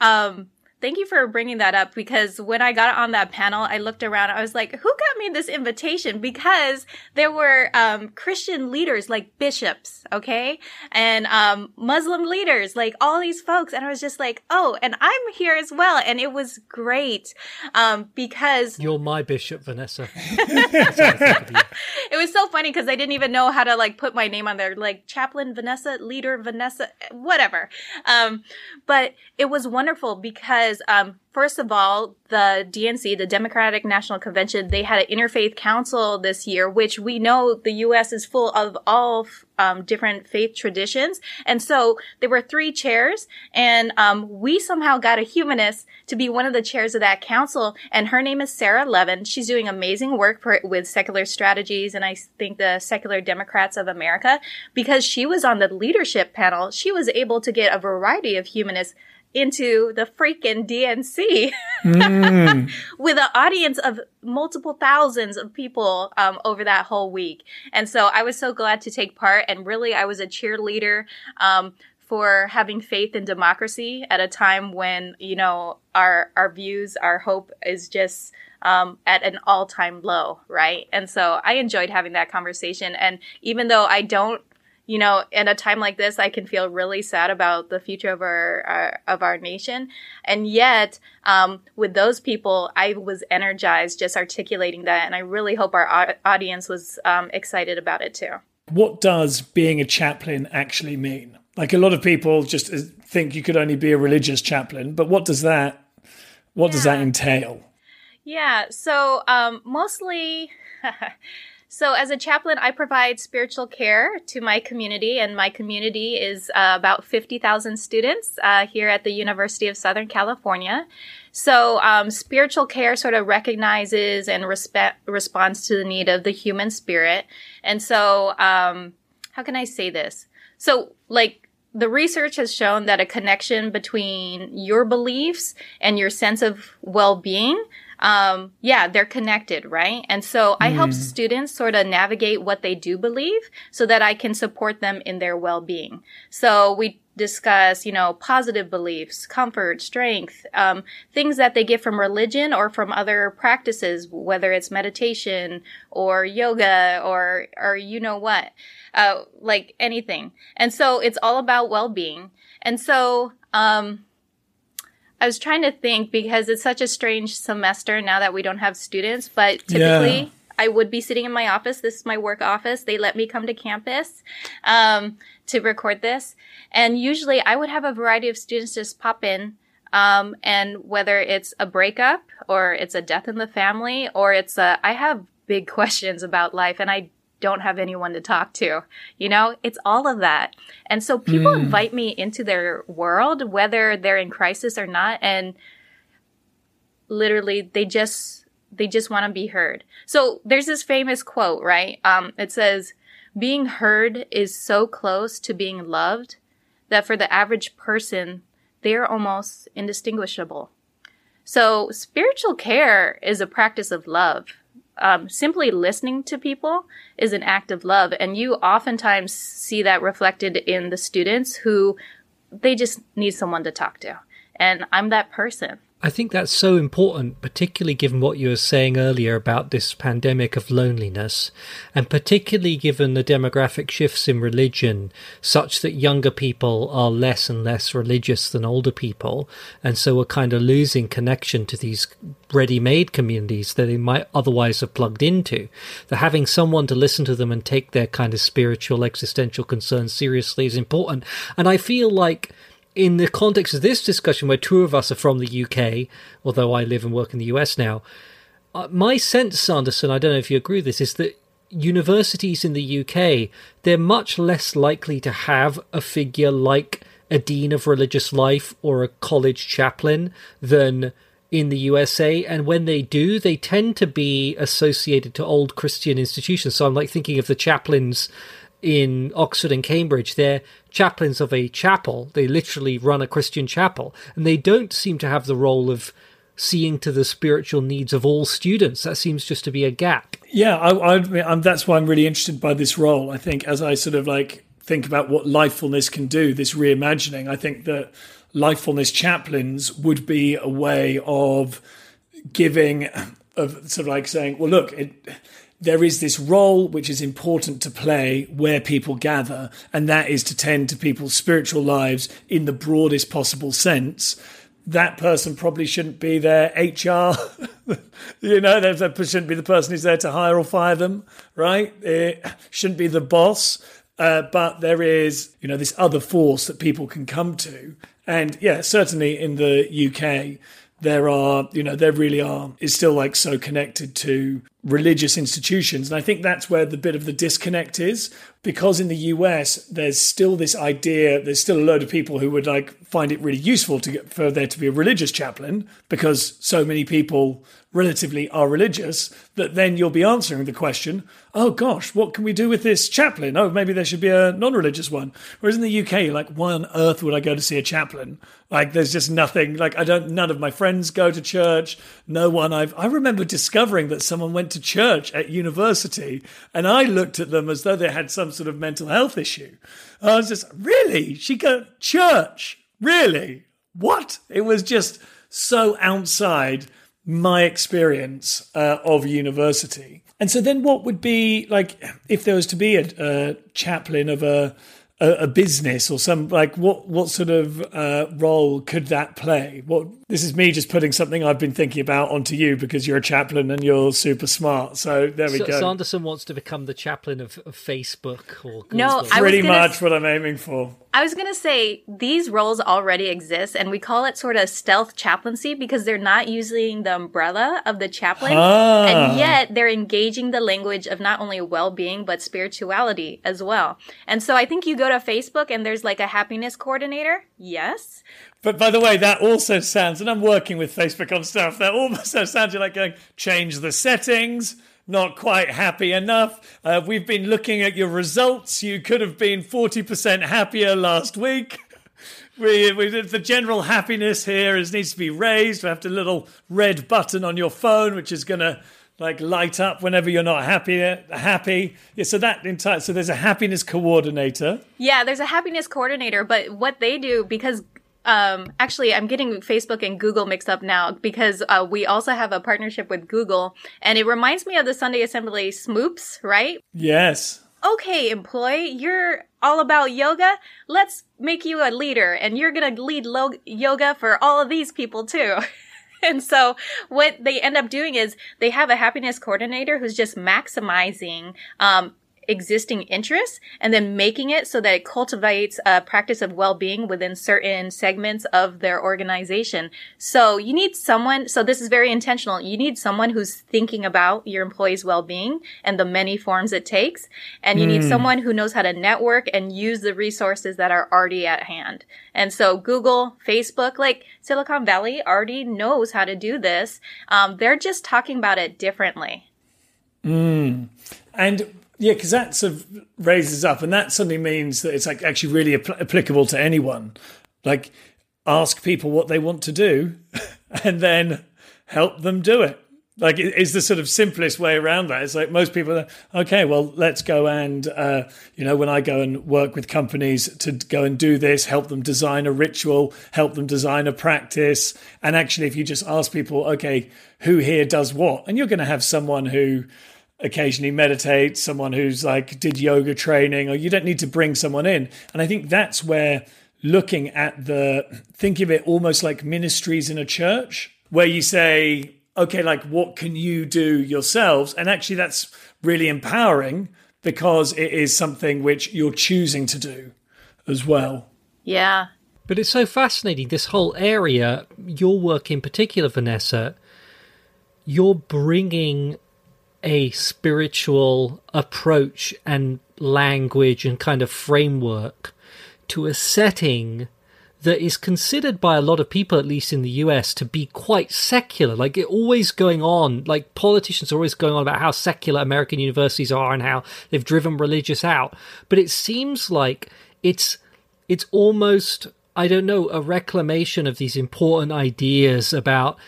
Um, Thank you for bringing that up because when I got on that panel, I looked around. I was like, who got me this invitation? Because there were um, Christian leaders like bishops, okay, and um, Muslim leaders, like all these folks, and I was just like, oh, and I'm here as well, and it was great um, because you're my bishop, Vanessa. it was so funny because I didn't even know how to like put my name on there, like chaplain Vanessa, leader Vanessa, whatever. Um, but it was wonderful because because um, first of all, the DNC, the Democratic National Convention, they had an interfaith council this year, which we know the U.S. is full of all um, different faith traditions, and so there were three chairs, and um, we somehow got a humanist to be one of the chairs of that council, and her name is Sarah Levin. She's doing amazing work for, with secular strategies, and I think the Secular Democrats of America, because she was on the leadership panel, she was able to get a variety of humanists into the freaking DNC mm. with an audience of multiple thousands of people um, over that whole week. And so I was so glad to take part. And really, I was a cheerleader um, for having faith in democracy at a time when, you know, our, our views, our hope is just um, at an all time low, right? And so I enjoyed having that conversation. And even though I don't you know, in a time like this, I can feel really sad about the future of our, our of our nation. And yet, um, with those people, I was energized just articulating that, and I really hope our audience was um, excited about it too. What does being a chaplain actually mean? Like a lot of people just uh, think you could only be a religious chaplain, but what does that what yeah. does that entail? Yeah, so um, mostly. So, as a chaplain, I provide spiritual care to my community, and my community is uh, about 50,000 students uh, here at the University of Southern California. So, um, spiritual care sort of recognizes and respe- responds to the need of the human spirit. And so, um, how can I say this? So, like, the research has shown that a connection between your beliefs and your sense of well-being um, yeah, they're connected, right? And so I mm. help students sort of navigate what they do believe so that I can support them in their well-being. So we discuss, you know, positive beliefs, comfort, strength, um, things that they get from religion or from other practices, whether it's meditation or yoga or, or you know what, uh, like anything. And so it's all about well-being. And so, um, I was trying to think because it's such a strange semester now that we don't have students, but typically yeah. I would be sitting in my office. This is my work office. They let me come to campus um, to record this. And usually I would have a variety of students just pop in. Um, and whether it's a breakup or it's a death in the family or it's a, I have big questions about life and I don't have anyone to talk to. You know, it's all of that. And so people mm. invite me into their world, whether they're in crisis or not. And literally they just, they just want to be heard. So there's this famous quote, right? Um, it says, being heard is so close to being loved that for the average person, they're almost indistinguishable. So spiritual care is a practice of love um, simply listening to people is an act of love. And you oftentimes see that reflected in the students who they just need someone to talk to. And I'm that person. I think that's so important, particularly given what you were saying earlier about this pandemic of loneliness, and particularly given the demographic shifts in religion, such that younger people are less and less religious than older people, and so we're kind of losing connection to these ready made communities that they might otherwise have plugged into. That having someone to listen to them and take their kind of spiritual, existential concerns seriously is important. And I feel like in the context of this discussion, where two of us are from the UK, although I live and work in the US now, uh, my sense, Sanderson, I don't know if you agree with this, is that universities in the UK they're much less likely to have a figure like a dean of religious life or a college chaplain than in the USA, and when they do, they tend to be associated to old Christian institutions. So I'm like thinking of the chaplains in Oxford and Cambridge, they're chaplains of a chapel. They literally run a Christian chapel, and they don't seem to have the role of seeing to the spiritual needs of all students. That seems just to be a gap. Yeah, I, I, that's why I'm really interested by this role. I think as I sort of like think about what lifefulness can do, this reimagining, I think that lifefulness chaplains would be a way of giving, of sort of like saying, well, look, it, there is this role which is important to play where people gather, and that is to tend to people's spiritual lives in the broadest possible sense. That person probably shouldn't be their HR. you know, that shouldn't be the person who's there to hire or fire them, right? It shouldn't be the boss. Uh, but there is, you know, this other force that people can come to. And yeah, certainly in the UK, there are, you know, there really are, is still like so connected to religious institutions. And I think that's where the bit of the disconnect is because in the US, there's still this idea, there's still a load of people who would like find it really useful to get for there to be a religious chaplain because so many people relatively are religious that then you'll be answering the question, oh gosh, what can we do with this chaplain? Oh, maybe there should be a non religious one. Whereas in the UK, like, why on earth would I go to see a chaplain? Like, there's just nothing, like, I don't, none of my friends go to church. No one I've, I remember discovering that someone went to church at university and I looked at them as though they had some sort of mental health issue. I was just, really? She go church? Really? What? It was just so outside my experience uh, of university. And so then what would be like if there was to be a, a chaplain of a, a, business or some like what what sort of uh, role could that play? What this is me just putting something I've been thinking about onto you because you're a chaplain and you're super smart. So there we so, go. Sanderson wants to become the chaplain of, of Facebook or Google. no, pretty much what I'm aiming for. I was going to say these roles already exist, and we call it sort of stealth chaplaincy because they're not using the umbrella of the chaplain, ah. and yet they're engaging the language of not only well-being but spirituality as well. And so I think you go to Facebook and there's like a happiness coordinator. Yes. But by the way, that also sounds, and I'm working with Facebook on stuff, that also sounds like going, change the settings, not quite happy enough. Uh, we've been looking at your results. You could have been 40% happier last week. We, we, the general happiness here is needs to be raised. We have a little red button on your phone, which is going to like light up whenever you're not happy. Happy, yeah. So that entire so there's a happiness coordinator. Yeah, there's a happiness coordinator, but what they do because um, actually, I'm getting Facebook and Google mixed up now because uh, we also have a partnership with Google, and it reminds me of the Sunday Assembly Smoops, right? Yes. Okay, employee, you're all about yoga. Let's make you a leader, and you're gonna lead lo- yoga for all of these people too. and so what they end up doing is they have a happiness coordinator who's just maximizing um, existing interests and then making it so that it cultivates a practice of well-being within certain segments of their organization. So you need someone, so this is very intentional. You need someone who's thinking about your employees' well-being and the many forms it takes. And you mm. need hmm. someone who knows how to network and use the resources that are already at hand. And so Google, Facebook, like Silicon Valley already knows how to do this. Um, they're just talking about it differently. Mm. And yeah, because that sort of raises up, and that suddenly means that it's like actually really apl- applicable to anyone. Like, ask people what they want to do, and then help them do it. Like, is the sort of simplest way around that. It's like most people are, okay, well, let's go and, uh, you know, when I go and work with companies to go and do this, help them design a ritual, help them design a practice. And actually, if you just ask people, okay, who here does what? And you're going to have someone who, occasionally meditate, someone who's like did yoga training, or you don't need to bring someone in. And I think that's where looking at the think of it almost like ministries in a church, where you say, okay, like what can you do yourselves? And actually, that's really empowering because it is something which you're choosing to do as well. Yeah. But it's so fascinating, this whole area, your work in particular, Vanessa, you're bringing a spiritual approach and language and kind of framework to a setting that is considered by a lot of people, at least in the US, to be quite secular. Like it always going on, like politicians are always going on about how secular American universities are and how they've driven religious out. But it seems like it's it's almost I don't know a reclamation of these important ideas about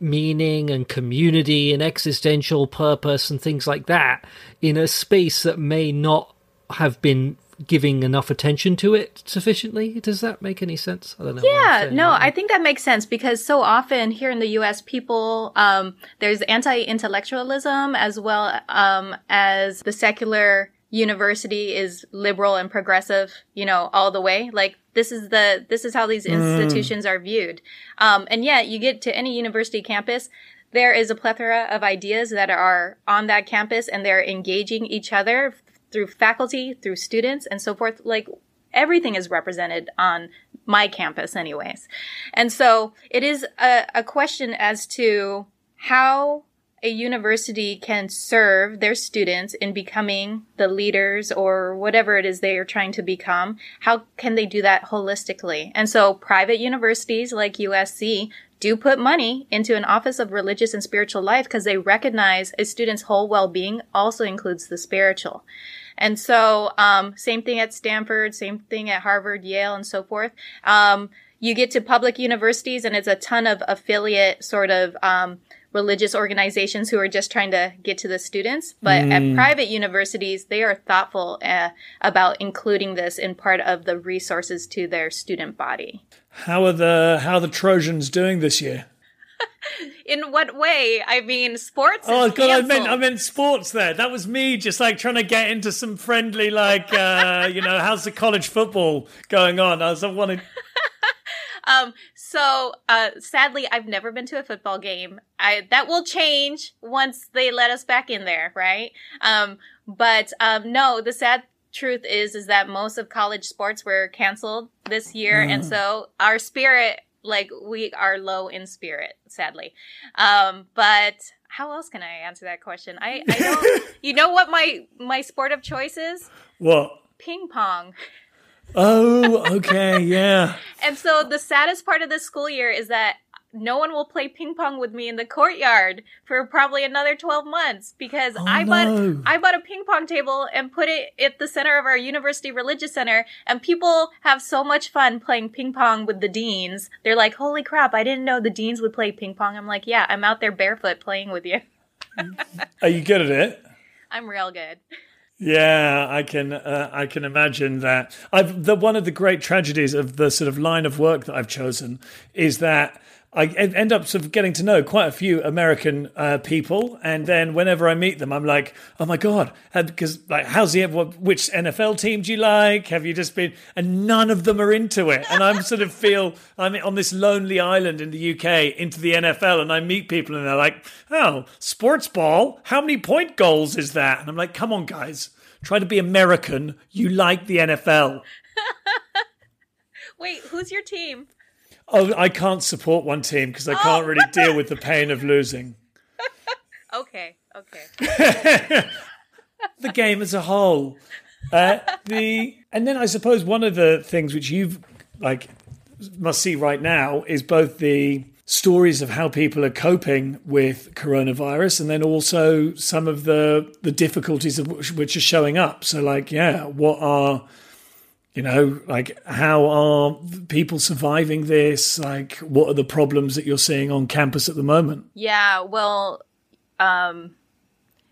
meaning and community and existential purpose and things like that in a space that may not have been giving enough attention to it sufficiently. Does that make any sense? I don't know. Yeah, no, I think that makes sense because so often here in the U.S., people um, there's anti-intellectualism as well um, as the secular university is liberal and progressive, you know, all the way. Like this is the this is how these mm. institutions mm. are viewed. Um, and yet, you get to any university campus, there is a plethora of ideas that are on that campus, and they're engaging each other through faculty, through students, and so forth. Like everything is represented on my campus, anyways. And so it is a, a question as to how a university can serve their students in becoming the leaders or whatever it is they are trying to become, how can they do that holistically? And so private universities like USC do put money into an office of religious and spiritual life because they recognize a student's whole well-being also includes the spiritual. And so, um, same thing at Stanford, same thing at Harvard, Yale, and so forth. Um, you get to public universities and it's a ton of affiliate sort of, um, religious organizations who are just trying to get to the students. But mm. at private universities, they are thoughtful uh, about including this in part of the resources to their student body. How are the how are the Trojans doing this year? in what way? I mean, sports. Oh god, canceled. I meant I meant sports. There, that was me just like trying to get into some friendly, like uh, you know, how's the college football going on? I was I wanted. Um, so uh, sadly, I've never been to a football game. I that will change once they let us back in there, right? Um, but um, no, the sad truth is is that most of college sports were canceled this year, mm. and so our spirit, like we are low in spirit, sadly. Um, but how else can I answer that question? I, I don't. you know what my my sport of choice is? What? Ping pong. Oh, okay, yeah. and so the saddest part of this school year is that no one will play ping pong with me in the courtyard for probably another 12 months because oh, I bought no. I bought a ping pong table and put it at the center of our university religious center and people have so much fun playing ping pong with the deans. They're like, "Holy crap, I didn't know the deans would play ping pong." I'm like, "Yeah, I'm out there barefoot playing with you." Are you good at it? I'm real good. Yeah, I can uh, I can imagine that. I've the one of the great tragedies of the sort of line of work that I've chosen is that I end up sort of getting to know quite a few American uh, people, and then whenever I meet them, I'm like, "Oh my god!" Because like, how's the what, which NFL team do you like? Have you just been? And none of them are into it, and I'm sort of feel I'm on this lonely island in the UK into the NFL, and I meet people, and they're like, "Oh, sports ball? How many point goals is that?" And I'm like, "Come on, guys, try to be American. You like the NFL." Wait, who's your team? Oh, I can't support one team because I can't oh. really deal with the pain of losing. okay, okay. the game as a whole. Uh, the and then I suppose one of the things which you've like must see right now is both the stories of how people are coping with coronavirus and then also some of the the difficulties of which, which are showing up so like yeah what are you know like how are people surviving this? Like what are the problems that you're seeing on campus at the moment? Yeah well um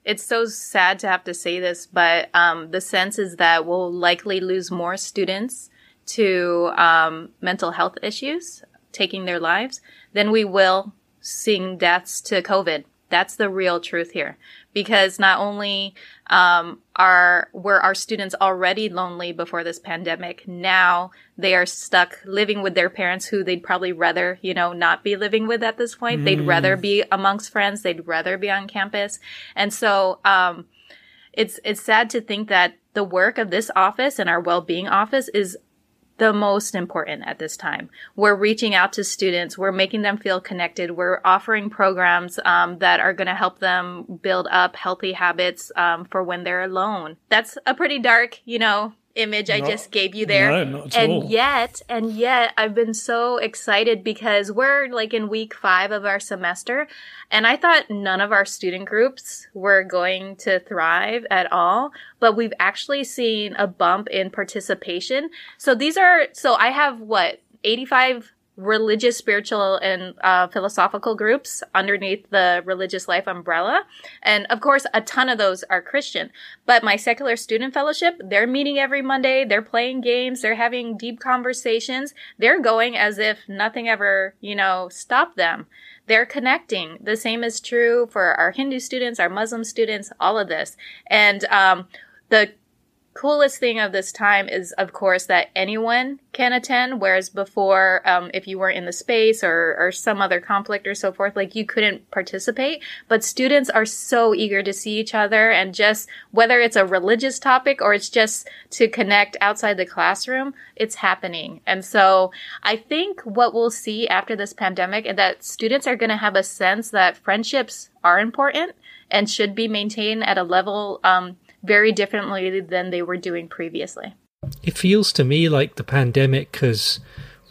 it's so sad to have to say this but um the sense is that we'll likely lose more students to um, mental health issues taking their lives than we will seeing deaths to covid. That's the real truth here. Because not only um, are were our students already lonely before this pandemic, now they are stuck living with their parents who they'd probably rather you know not be living with at this point. Mm. They'd rather be amongst friends. They'd rather be on campus, and so um, it's it's sad to think that the work of this office and our well-being office is the most important at this time. We're reaching out to students. We're making them feel connected. We're offering programs um, that are going to help them build up healthy habits um, for when they're alone. That's a pretty dark, you know, image I just gave you there. No, and all. yet, and yet I've been so excited because we're like in week five of our semester. And I thought none of our student groups were going to thrive at all, but we've actually seen a bump in participation. So these are, so I have what, 85 religious, spiritual, and uh, philosophical groups underneath the religious life umbrella. And of course, a ton of those are Christian. But my secular student fellowship, they're meeting every Monday, they're playing games, they're having deep conversations, they're going as if nothing ever, you know, stopped them. They're connecting. The same is true for our Hindu students, our Muslim students, all of this. And um, the coolest thing of this time is, of course, that anyone can attend. Whereas before, um, if you weren't in the space or, or some other conflict or so forth, like you couldn't participate. But students are so eager to see each other and just whether it's a religious topic or it's just to connect outside the classroom, it's happening. And so I think what we'll see after this pandemic is that students are going to have a sense that friendships are important and should be maintained at a level um, very differently than they were doing previously. It feels to me like the pandemic has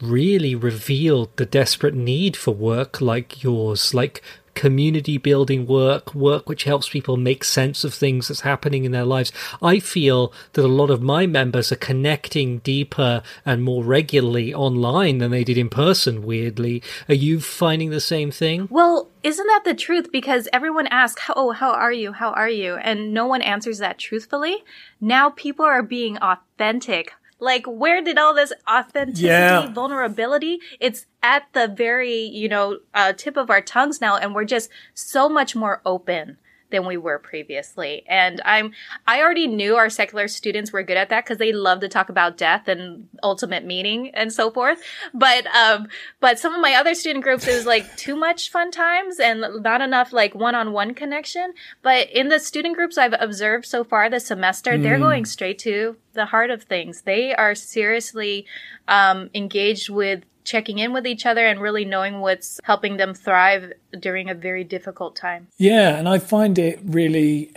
really revealed the desperate need for work like yours, like community building work, work which helps people make sense of things that's happening in their lives. I feel that a lot of my members are connecting deeper and more regularly online than they did in person, weirdly. Are you finding the same thing? Well, isn't that the truth? Because everyone asks, Oh, how are you? How are you? And no one answers that truthfully. Now people are being authentic like, where did all this authenticity, yeah. vulnerability? It's at the very, you know, uh, tip of our tongues now, and we're just so much more open than we were previously. And I'm, I already knew our secular students were good at that because they love to talk about death and ultimate meaning and so forth. But, um, but some of my other student groups, it was like too much fun times and not enough like one-on-one connection. But in the student groups I've observed so far this semester, mm. they're going straight to the heart of things. They are seriously, um, engaged with checking in with each other and really knowing what's helping them thrive during a very difficult time. Yeah, and I find it really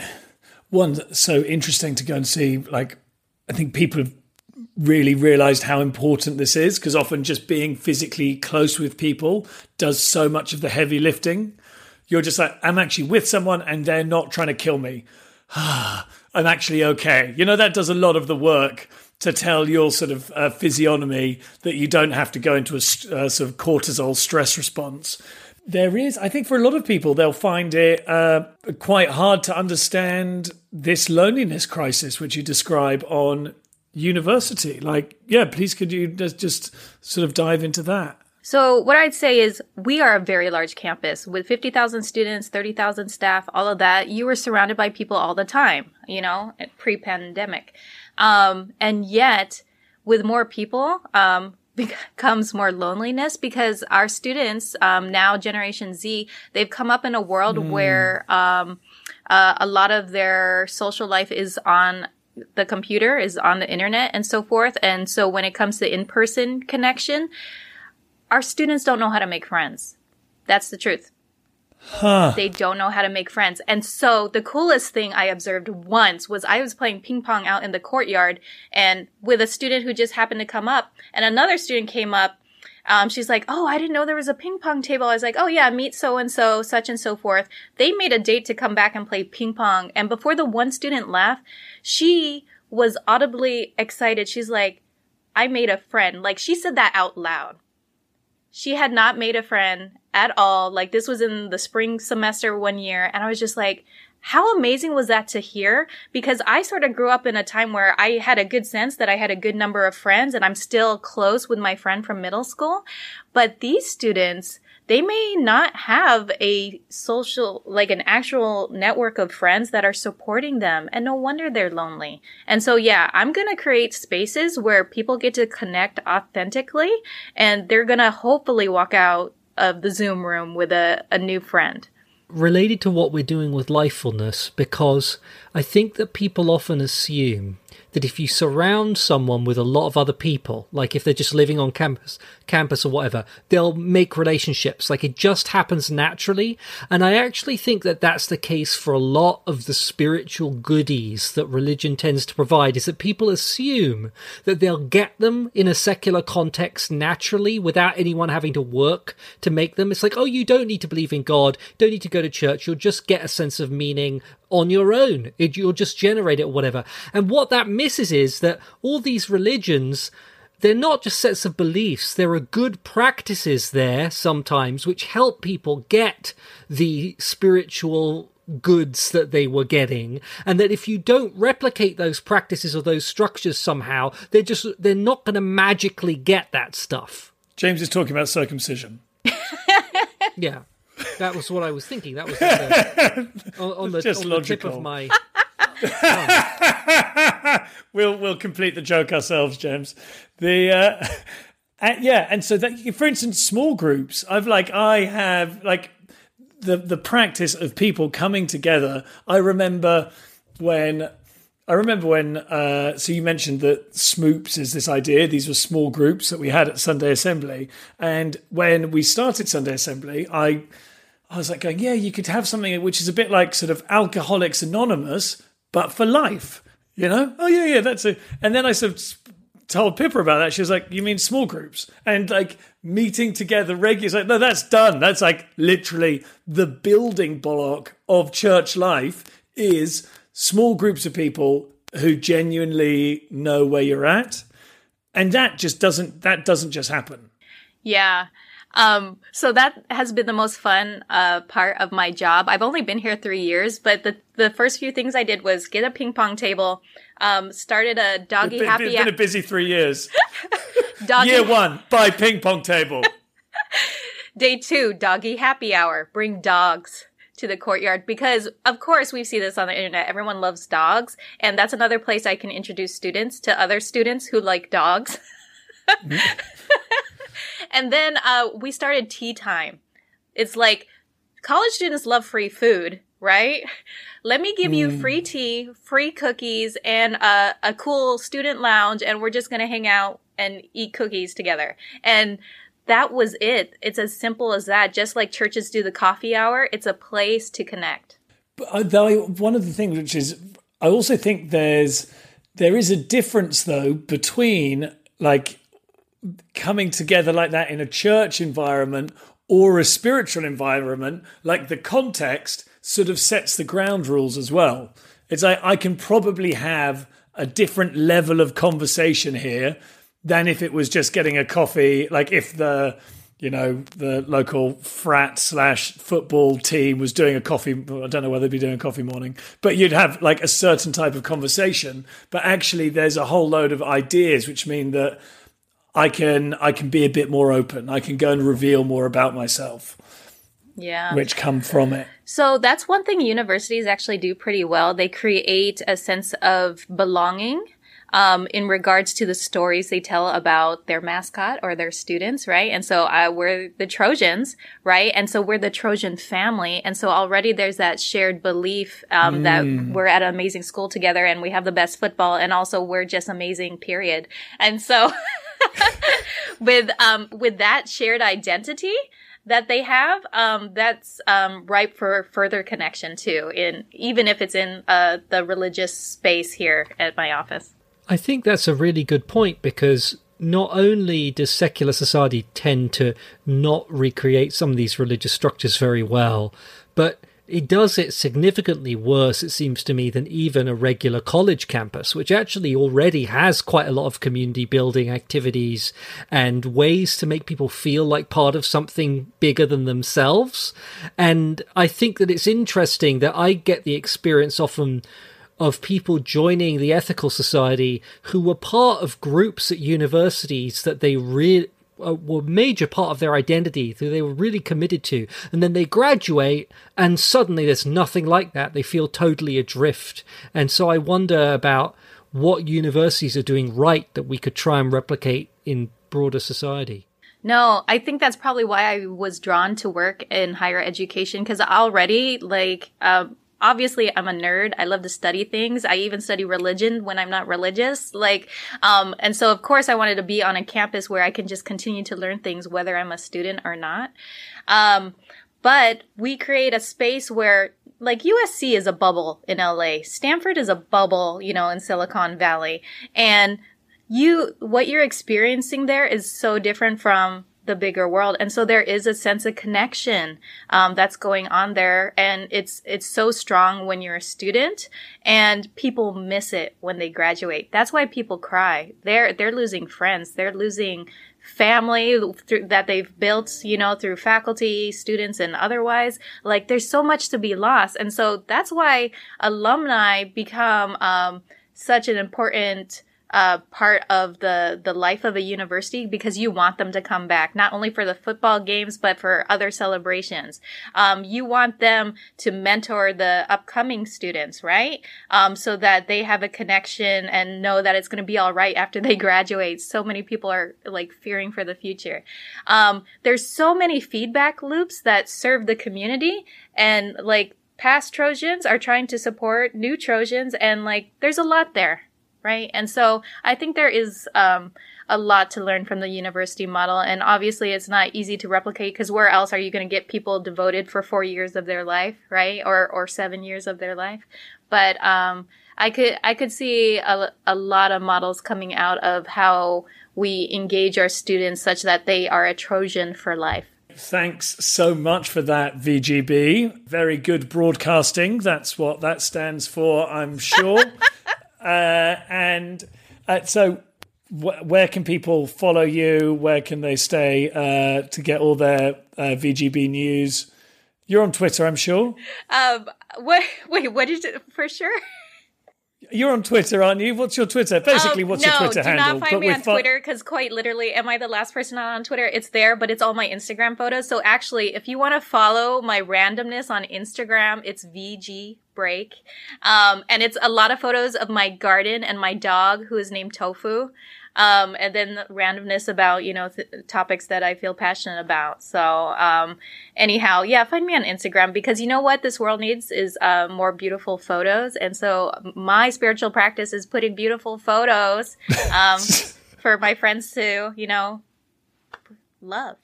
one so interesting to go and see like I think people have really realized how important this is because often just being physically close with people does so much of the heavy lifting. You're just like I'm actually with someone and they're not trying to kill me. I'm actually okay. You know that does a lot of the work to tell your sort of uh, physiognomy that you don't have to go into a uh, sort of cortisol stress response. There is, I think, for a lot of people, they'll find it uh, quite hard to understand this loneliness crisis, which you describe on university. Like, yeah, please could you just, sort of dive into that? So what I'd say is we are a very large campus with 50,000 students, 30,000 staff, all of that. You were surrounded by people all the time, you know, pre-pandemic. Um, and yet with more people, um, becomes more loneliness because our students, um, now Generation Z, they've come up in a world mm. where, um, uh, a lot of their social life is on the computer, is on the internet and so forth. And so when it comes to in-person connection, our students don't know how to make friends. That's the truth. Huh. They don't know how to make friends. And so the coolest thing I observed once was I was playing ping pong out in the courtyard and with a student who just happened to come up and another student came up. Um, she's like, Oh, I didn't know there was a ping pong table. I was like, Oh yeah, meet so and so, such and so forth. They made a date to come back and play ping pong. And before the one student left, she was audibly excited. She's like, I made a friend. Like she said that out loud. She had not made a friend at all. Like this was in the spring semester one year. And I was just like, how amazing was that to hear? Because I sort of grew up in a time where I had a good sense that I had a good number of friends and I'm still close with my friend from middle school. But these students, they may not have a social, like an actual network of friends that are supporting them. And no wonder they're lonely. And so, yeah, I'm going to create spaces where people get to connect authentically and they're going to hopefully walk out of the Zoom room with a, a new friend. Related to what we're doing with lifefulness, because I think that people often assume that if you surround someone with a lot of other people, like if they're just living on campus, campus or whatever, they'll make relationships. Like it just happens naturally. And I actually think that that's the case for a lot of the spiritual goodies that religion tends to provide is that people assume that they'll get them in a secular context naturally without anyone having to work to make them. It's like, oh, you don't need to believe in God, don't need to go to church. You'll just get a sense of meaning on your own. It, you'll just generate it or whatever. And what that misses is that all these religions, they're not just sets of beliefs. There are good practices there sometimes which help people get the spiritual goods that they were getting and that if you don't replicate those practices or those structures somehow they're just they're not going to magically get that stuff james is talking about circumcision yeah that was what I was thinking. That was the, on, on, the, Just on the tip of my. we'll we'll complete the joke ourselves, James. The uh, uh, yeah, and so that for instance, small groups. I've like I have like the the practice of people coming together. I remember when I remember when, uh, so you mentioned that Smoops is this idea. These were small groups that we had at Sunday Assembly. And when we started Sunday Assembly, I, I was like going, yeah, you could have something which is a bit like sort of Alcoholics Anonymous, but for life, you know? Oh, yeah, yeah, that's it. And then I sort of told Pippa about that. She was like, you mean small groups? And like meeting together regularly. Like, no, that's done. That's like literally the building block of church life is small groups of people who genuinely know where you're at and that just doesn't that doesn't just happen yeah um, so that has been the most fun uh, part of my job. I've only been here three years, but the the first few things I did was get a ping pong table, um, started a doggy been, happy. It's been a busy three years. doggy- Year one, buy ping pong table. Day two, doggy happy hour. Bring dogs to the courtyard because of course we see this on the internet everyone loves dogs and that's another place i can introduce students to other students who like dogs and then uh, we started tea time it's like college students love free food right let me give mm. you free tea free cookies and a, a cool student lounge and we're just going to hang out and eat cookies together and that was it. It's as simple as that. Just like churches do the coffee hour, it's a place to connect. But uh, though one of the things which is, I also think there's there is a difference though between like coming together like that in a church environment or a spiritual environment. Like the context sort of sets the ground rules as well. It's like I can probably have a different level of conversation here than if it was just getting a coffee. Like if the you know the local frat slash football team was doing a coffee i don't know whether they'd be doing a coffee morning but you'd have like a certain type of conversation but actually there's a whole load of ideas which mean that i can i can be a bit more open i can go and reveal more about myself yeah which come from it so that's one thing universities actually do pretty well they create a sense of belonging um, in regards to the stories they tell about their mascot or their students, right? And so uh, we're the Trojans, right? And so we're the Trojan family. And so already there's that shared belief um, mm. that we're at an amazing school together and we have the best football and also we're just amazing, period. And so with um, with that shared identity, that they have um, that's um, ripe for further connection too in even if it's in uh, the religious space here at my office. I think that's a really good point because not only does secular society tend to not recreate some of these religious structures very well, but it does it significantly worse, it seems to me, than even a regular college campus, which actually already has quite a lot of community building activities and ways to make people feel like part of something bigger than themselves. And I think that it's interesting that I get the experience often of people joining the ethical society who were part of groups at universities that they really uh, were major part of their identity that they were really committed to. And then they graduate and suddenly there's nothing like that. They feel totally adrift. And so i wonder about what universities are doing right that we could try and replicate in broader society. No, I think that's probably why I was drawn to work in higher education because already, like, um, obviously I'm a nerd. I love to study things. I even study religion when I'm not religious. Like, um, and so of course I wanted to be on a campus where I can just continue to learn things whether I'm a student or not. Um, but we create a space where like USC is a bubble in LA. Stanford is a bubble, you know, in Silicon Valley. And you, what you're experiencing there is so different from the bigger world. And so there is a sense of connection um, that's going on there, and it's it's so strong when you're a student, and people miss it when they graduate. That's why people cry. They're they're losing friends. They're losing family through, that they've built, you know, through faculty, students, and otherwise. Like there's so much to be lost, and so that's why alumni become um, such an important uh, part of the the life of a university because you want them to come back not only for the football games but for other celebrations. Um, you want them to mentor the upcoming students, right? Um, so that they have a connection and know that it's going to be all right after they graduate. So many people are like fearing for the future. Um, there's so many feedback loops that serve the community and like past Trojans are trying to support new Trojans and like there's a lot there right? And so I think there is um, a lot to learn from the university model. And obviously, it's not easy to replicate because where else are you going to get people devoted for four years of their life, right? Or or seven years of their life? But um, I could I could see a, a lot of models coming out of how we engage our students such that they are a Trojan for life. Thanks so much for that, VGB. Very good broadcasting. That's what that stands for, I'm sure. Uh, and uh, so, where can people follow you? Where can they stay uh, to get all their uh, VGB news? You're on Twitter, I'm sure. Um, what? Wait, what is it for sure? You're on Twitter, aren't you? What's your Twitter? Basically, um, what's no, your Twitter do handle? do not find me on Twitter because, quite literally, am I the last person on Twitter? It's there, but it's all my Instagram photos. So, actually, if you want to follow my randomness on Instagram, it's VG Brake, um, and it's a lot of photos of my garden and my dog, who is named Tofu. Um, and then the randomness about you know th- topics that I feel passionate about. So um, anyhow, yeah, find me on Instagram because you know what this world needs is uh, more beautiful photos, and so my spiritual practice is putting beautiful photos um, for my friends to you know love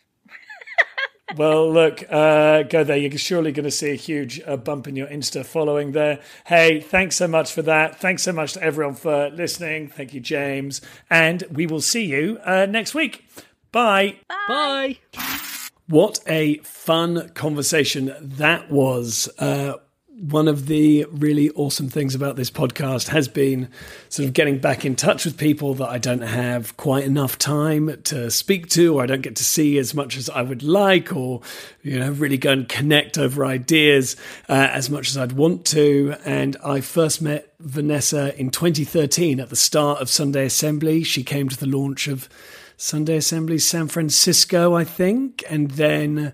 well, look, uh, go there. You're surely going to see a huge uh, bump in your Insta following there. Hey, thanks so much for that. Thanks so much to everyone for listening. Thank you, James. And we will see you uh, next week. Bye. Bye. Bye. What a fun conversation that was. One of the really awesome things about this podcast has been sort of getting back in touch with people that I don't have quite enough time to speak to, or I don't get to see as much as I would like, or, you know, really go and connect over ideas uh, as much as I'd want to. And I first met Vanessa in 2013 at the start of Sunday Assembly. She came to the launch of Sunday Assembly San Francisco, I think, and then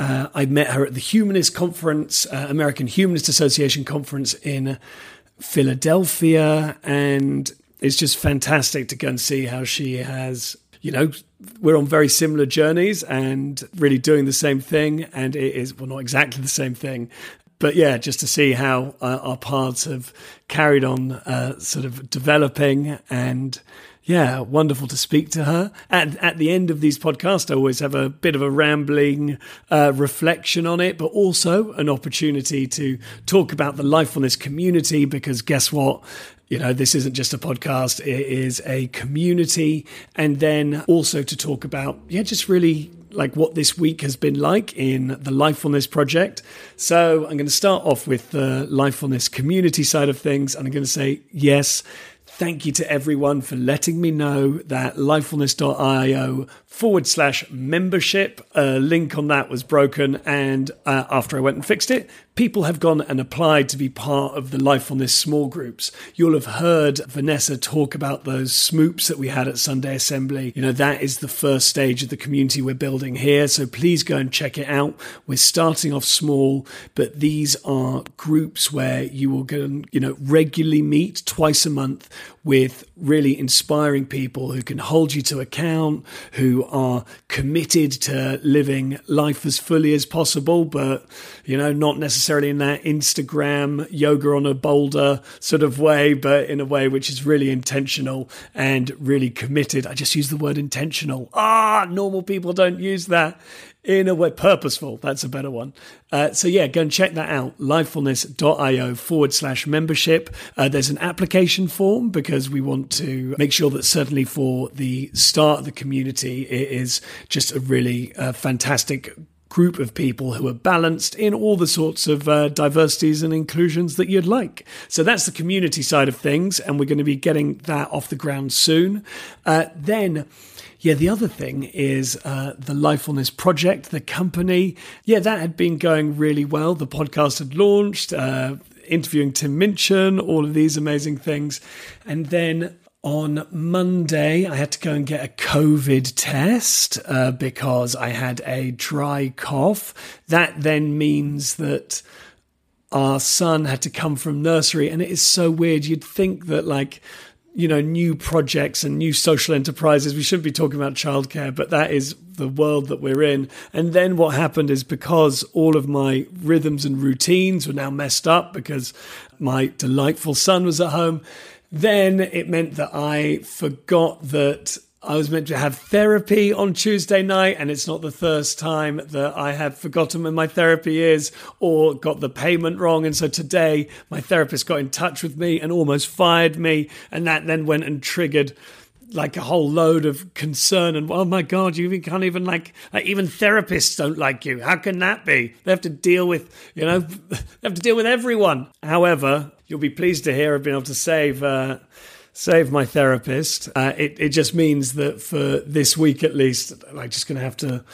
uh, I met her at the Humanist Conference, uh, American Humanist Association Conference in Philadelphia, and it's just fantastic to go and see how she has, you know, we're on very similar journeys and really doing the same thing. And it is, well, not exactly the same thing, but yeah, just to see how uh, our paths have carried on, uh, sort of developing and yeah, wonderful to speak to her. At, at the end of these podcasts, I always have a bit of a rambling uh, reflection on it, but also an opportunity to talk about the Lifefulness community because guess what? You know, this isn't just a podcast, it is a community. And then also to talk about, yeah, just really like what this week has been like in the Lifefulness project. So I'm going to start off with the Lifefulness community side of things. And I'm going to say, yes, Thank you to everyone for letting me know that lifefulness.io forward slash membership. A link on that was broken, and uh, after I went and fixed it, people have gone and applied to be part of the Lifefulness small groups. You'll have heard Vanessa talk about those smoops that we had at Sunday Assembly. You know, that is the first stage of the community we're building here, so please go and check it out. We're starting off small, but these are groups where you will go and, you know, regularly meet twice a month with really inspiring people who can hold you to account, who are committed to living life as fully as possible, but, you know, not necessarily in that Instagram yoga on a boulder sort of way, but in a way which is really intentional and really committed. I just use the word intentional. Ah, normal people don't use that in a way purposeful that's a better one uh, so yeah go and check that out lifefulness.io forward slash membership uh, there's an application form because we want to make sure that certainly for the start of the community it is just a really uh, fantastic group of people who are balanced in all the sorts of uh, diversities and inclusions that you'd like. So that's the community side of things, and we're going to be getting that off the ground soon. Uh, then yeah, the other thing is uh, the Lifefulness Project, the company. Yeah, that had been going really well. The podcast had launched, uh, interviewing Tim Minchin, all of these amazing things. And then on Monday, I had to go and get a COVID test uh, because I had a dry cough. That then means that our son had to come from nursery, and it is so weird. You'd think that, like, you know, new projects and new social enterprises. We shouldn't be talking about childcare, but that is the world that we're in. And then what happened is because all of my rhythms and routines were now messed up because my delightful son was at home, then it meant that I forgot that I was meant to have therapy on Tuesday night, and it's not the first time that I have forgotten when my therapy is or got the payment wrong. And so today, my therapist got in touch with me and almost fired me. And that then went and triggered like a whole load of concern and oh my god you can't even like, like even therapists don't like you how can that be they have to deal with you know they have to deal with everyone however you'll be pleased to hear i've been able to save uh, save my therapist. Uh, it it just means that for this week at least, I'm just going to have to,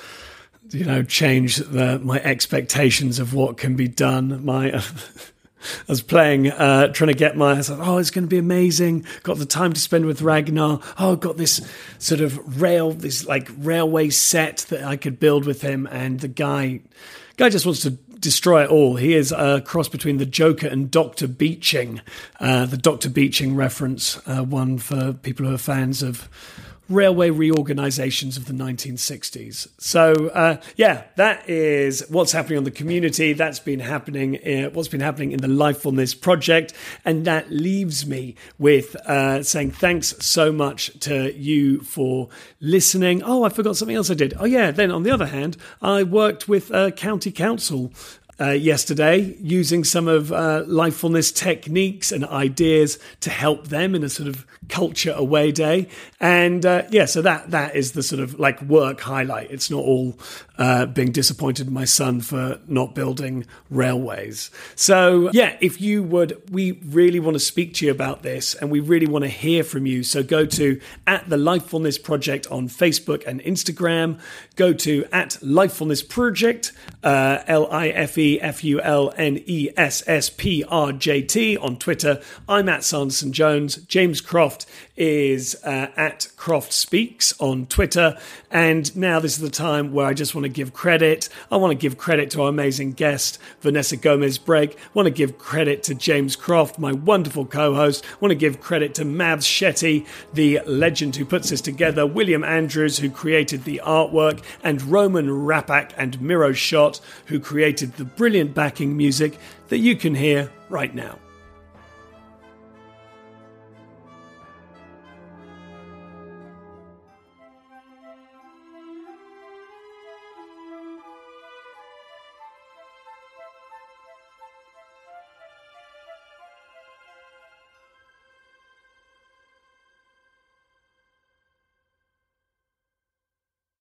you know, change the, my expectations of what can be done. My I was playing, uh, trying to get my. I like, oh, it's going to be amazing. Got the time to spend with Ragnar. Oh, got this sort of rail, this like railway set that I could build with him. And the guy, guy just wants to destroy it all. He is a cross between the Joker and Doctor Beeching. Uh, the Doctor Beeching reference, uh, one for people who are fans of railway reorganizations of the 1960s. So, uh, yeah, that is what's happening on the community. That's been happening, uh, what's been happening in the Lifefulness project. And that leaves me with uh, saying thanks so much to you for listening. Oh, I forgot something else I did. Oh, yeah. Then on the other hand, I worked with uh, County Council uh, yesterday using some of uh, lifefulness techniques and ideas to help them in a sort of culture away day. And uh, yeah, so that that is the sort of like work highlight. It's not all uh, being disappointed in my son for not building railways. So yeah, if you would, we really want to speak to you about this, and we really want to hear from you. So go to at the Lifefulness Project on Facebook and Instagram. Go to at Lifefulness Project, uh, L I F E F U L N E S S P R J T on Twitter. I'm at Sanderson Jones. James Croft is uh, at Croft Speaks on Twitter. And now this is the time where I just want to give credit. I want to give credit to our amazing guest, Vanessa Gomez Brake. I want to give credit to James Croft, my wonderful co host. Want to give credit to Mavs Shetty, the legend who puts this together, William Andrews, who created the artwork, and Roman Rapak and Miro Shot, who created the brilliant backing music that you can hear right now.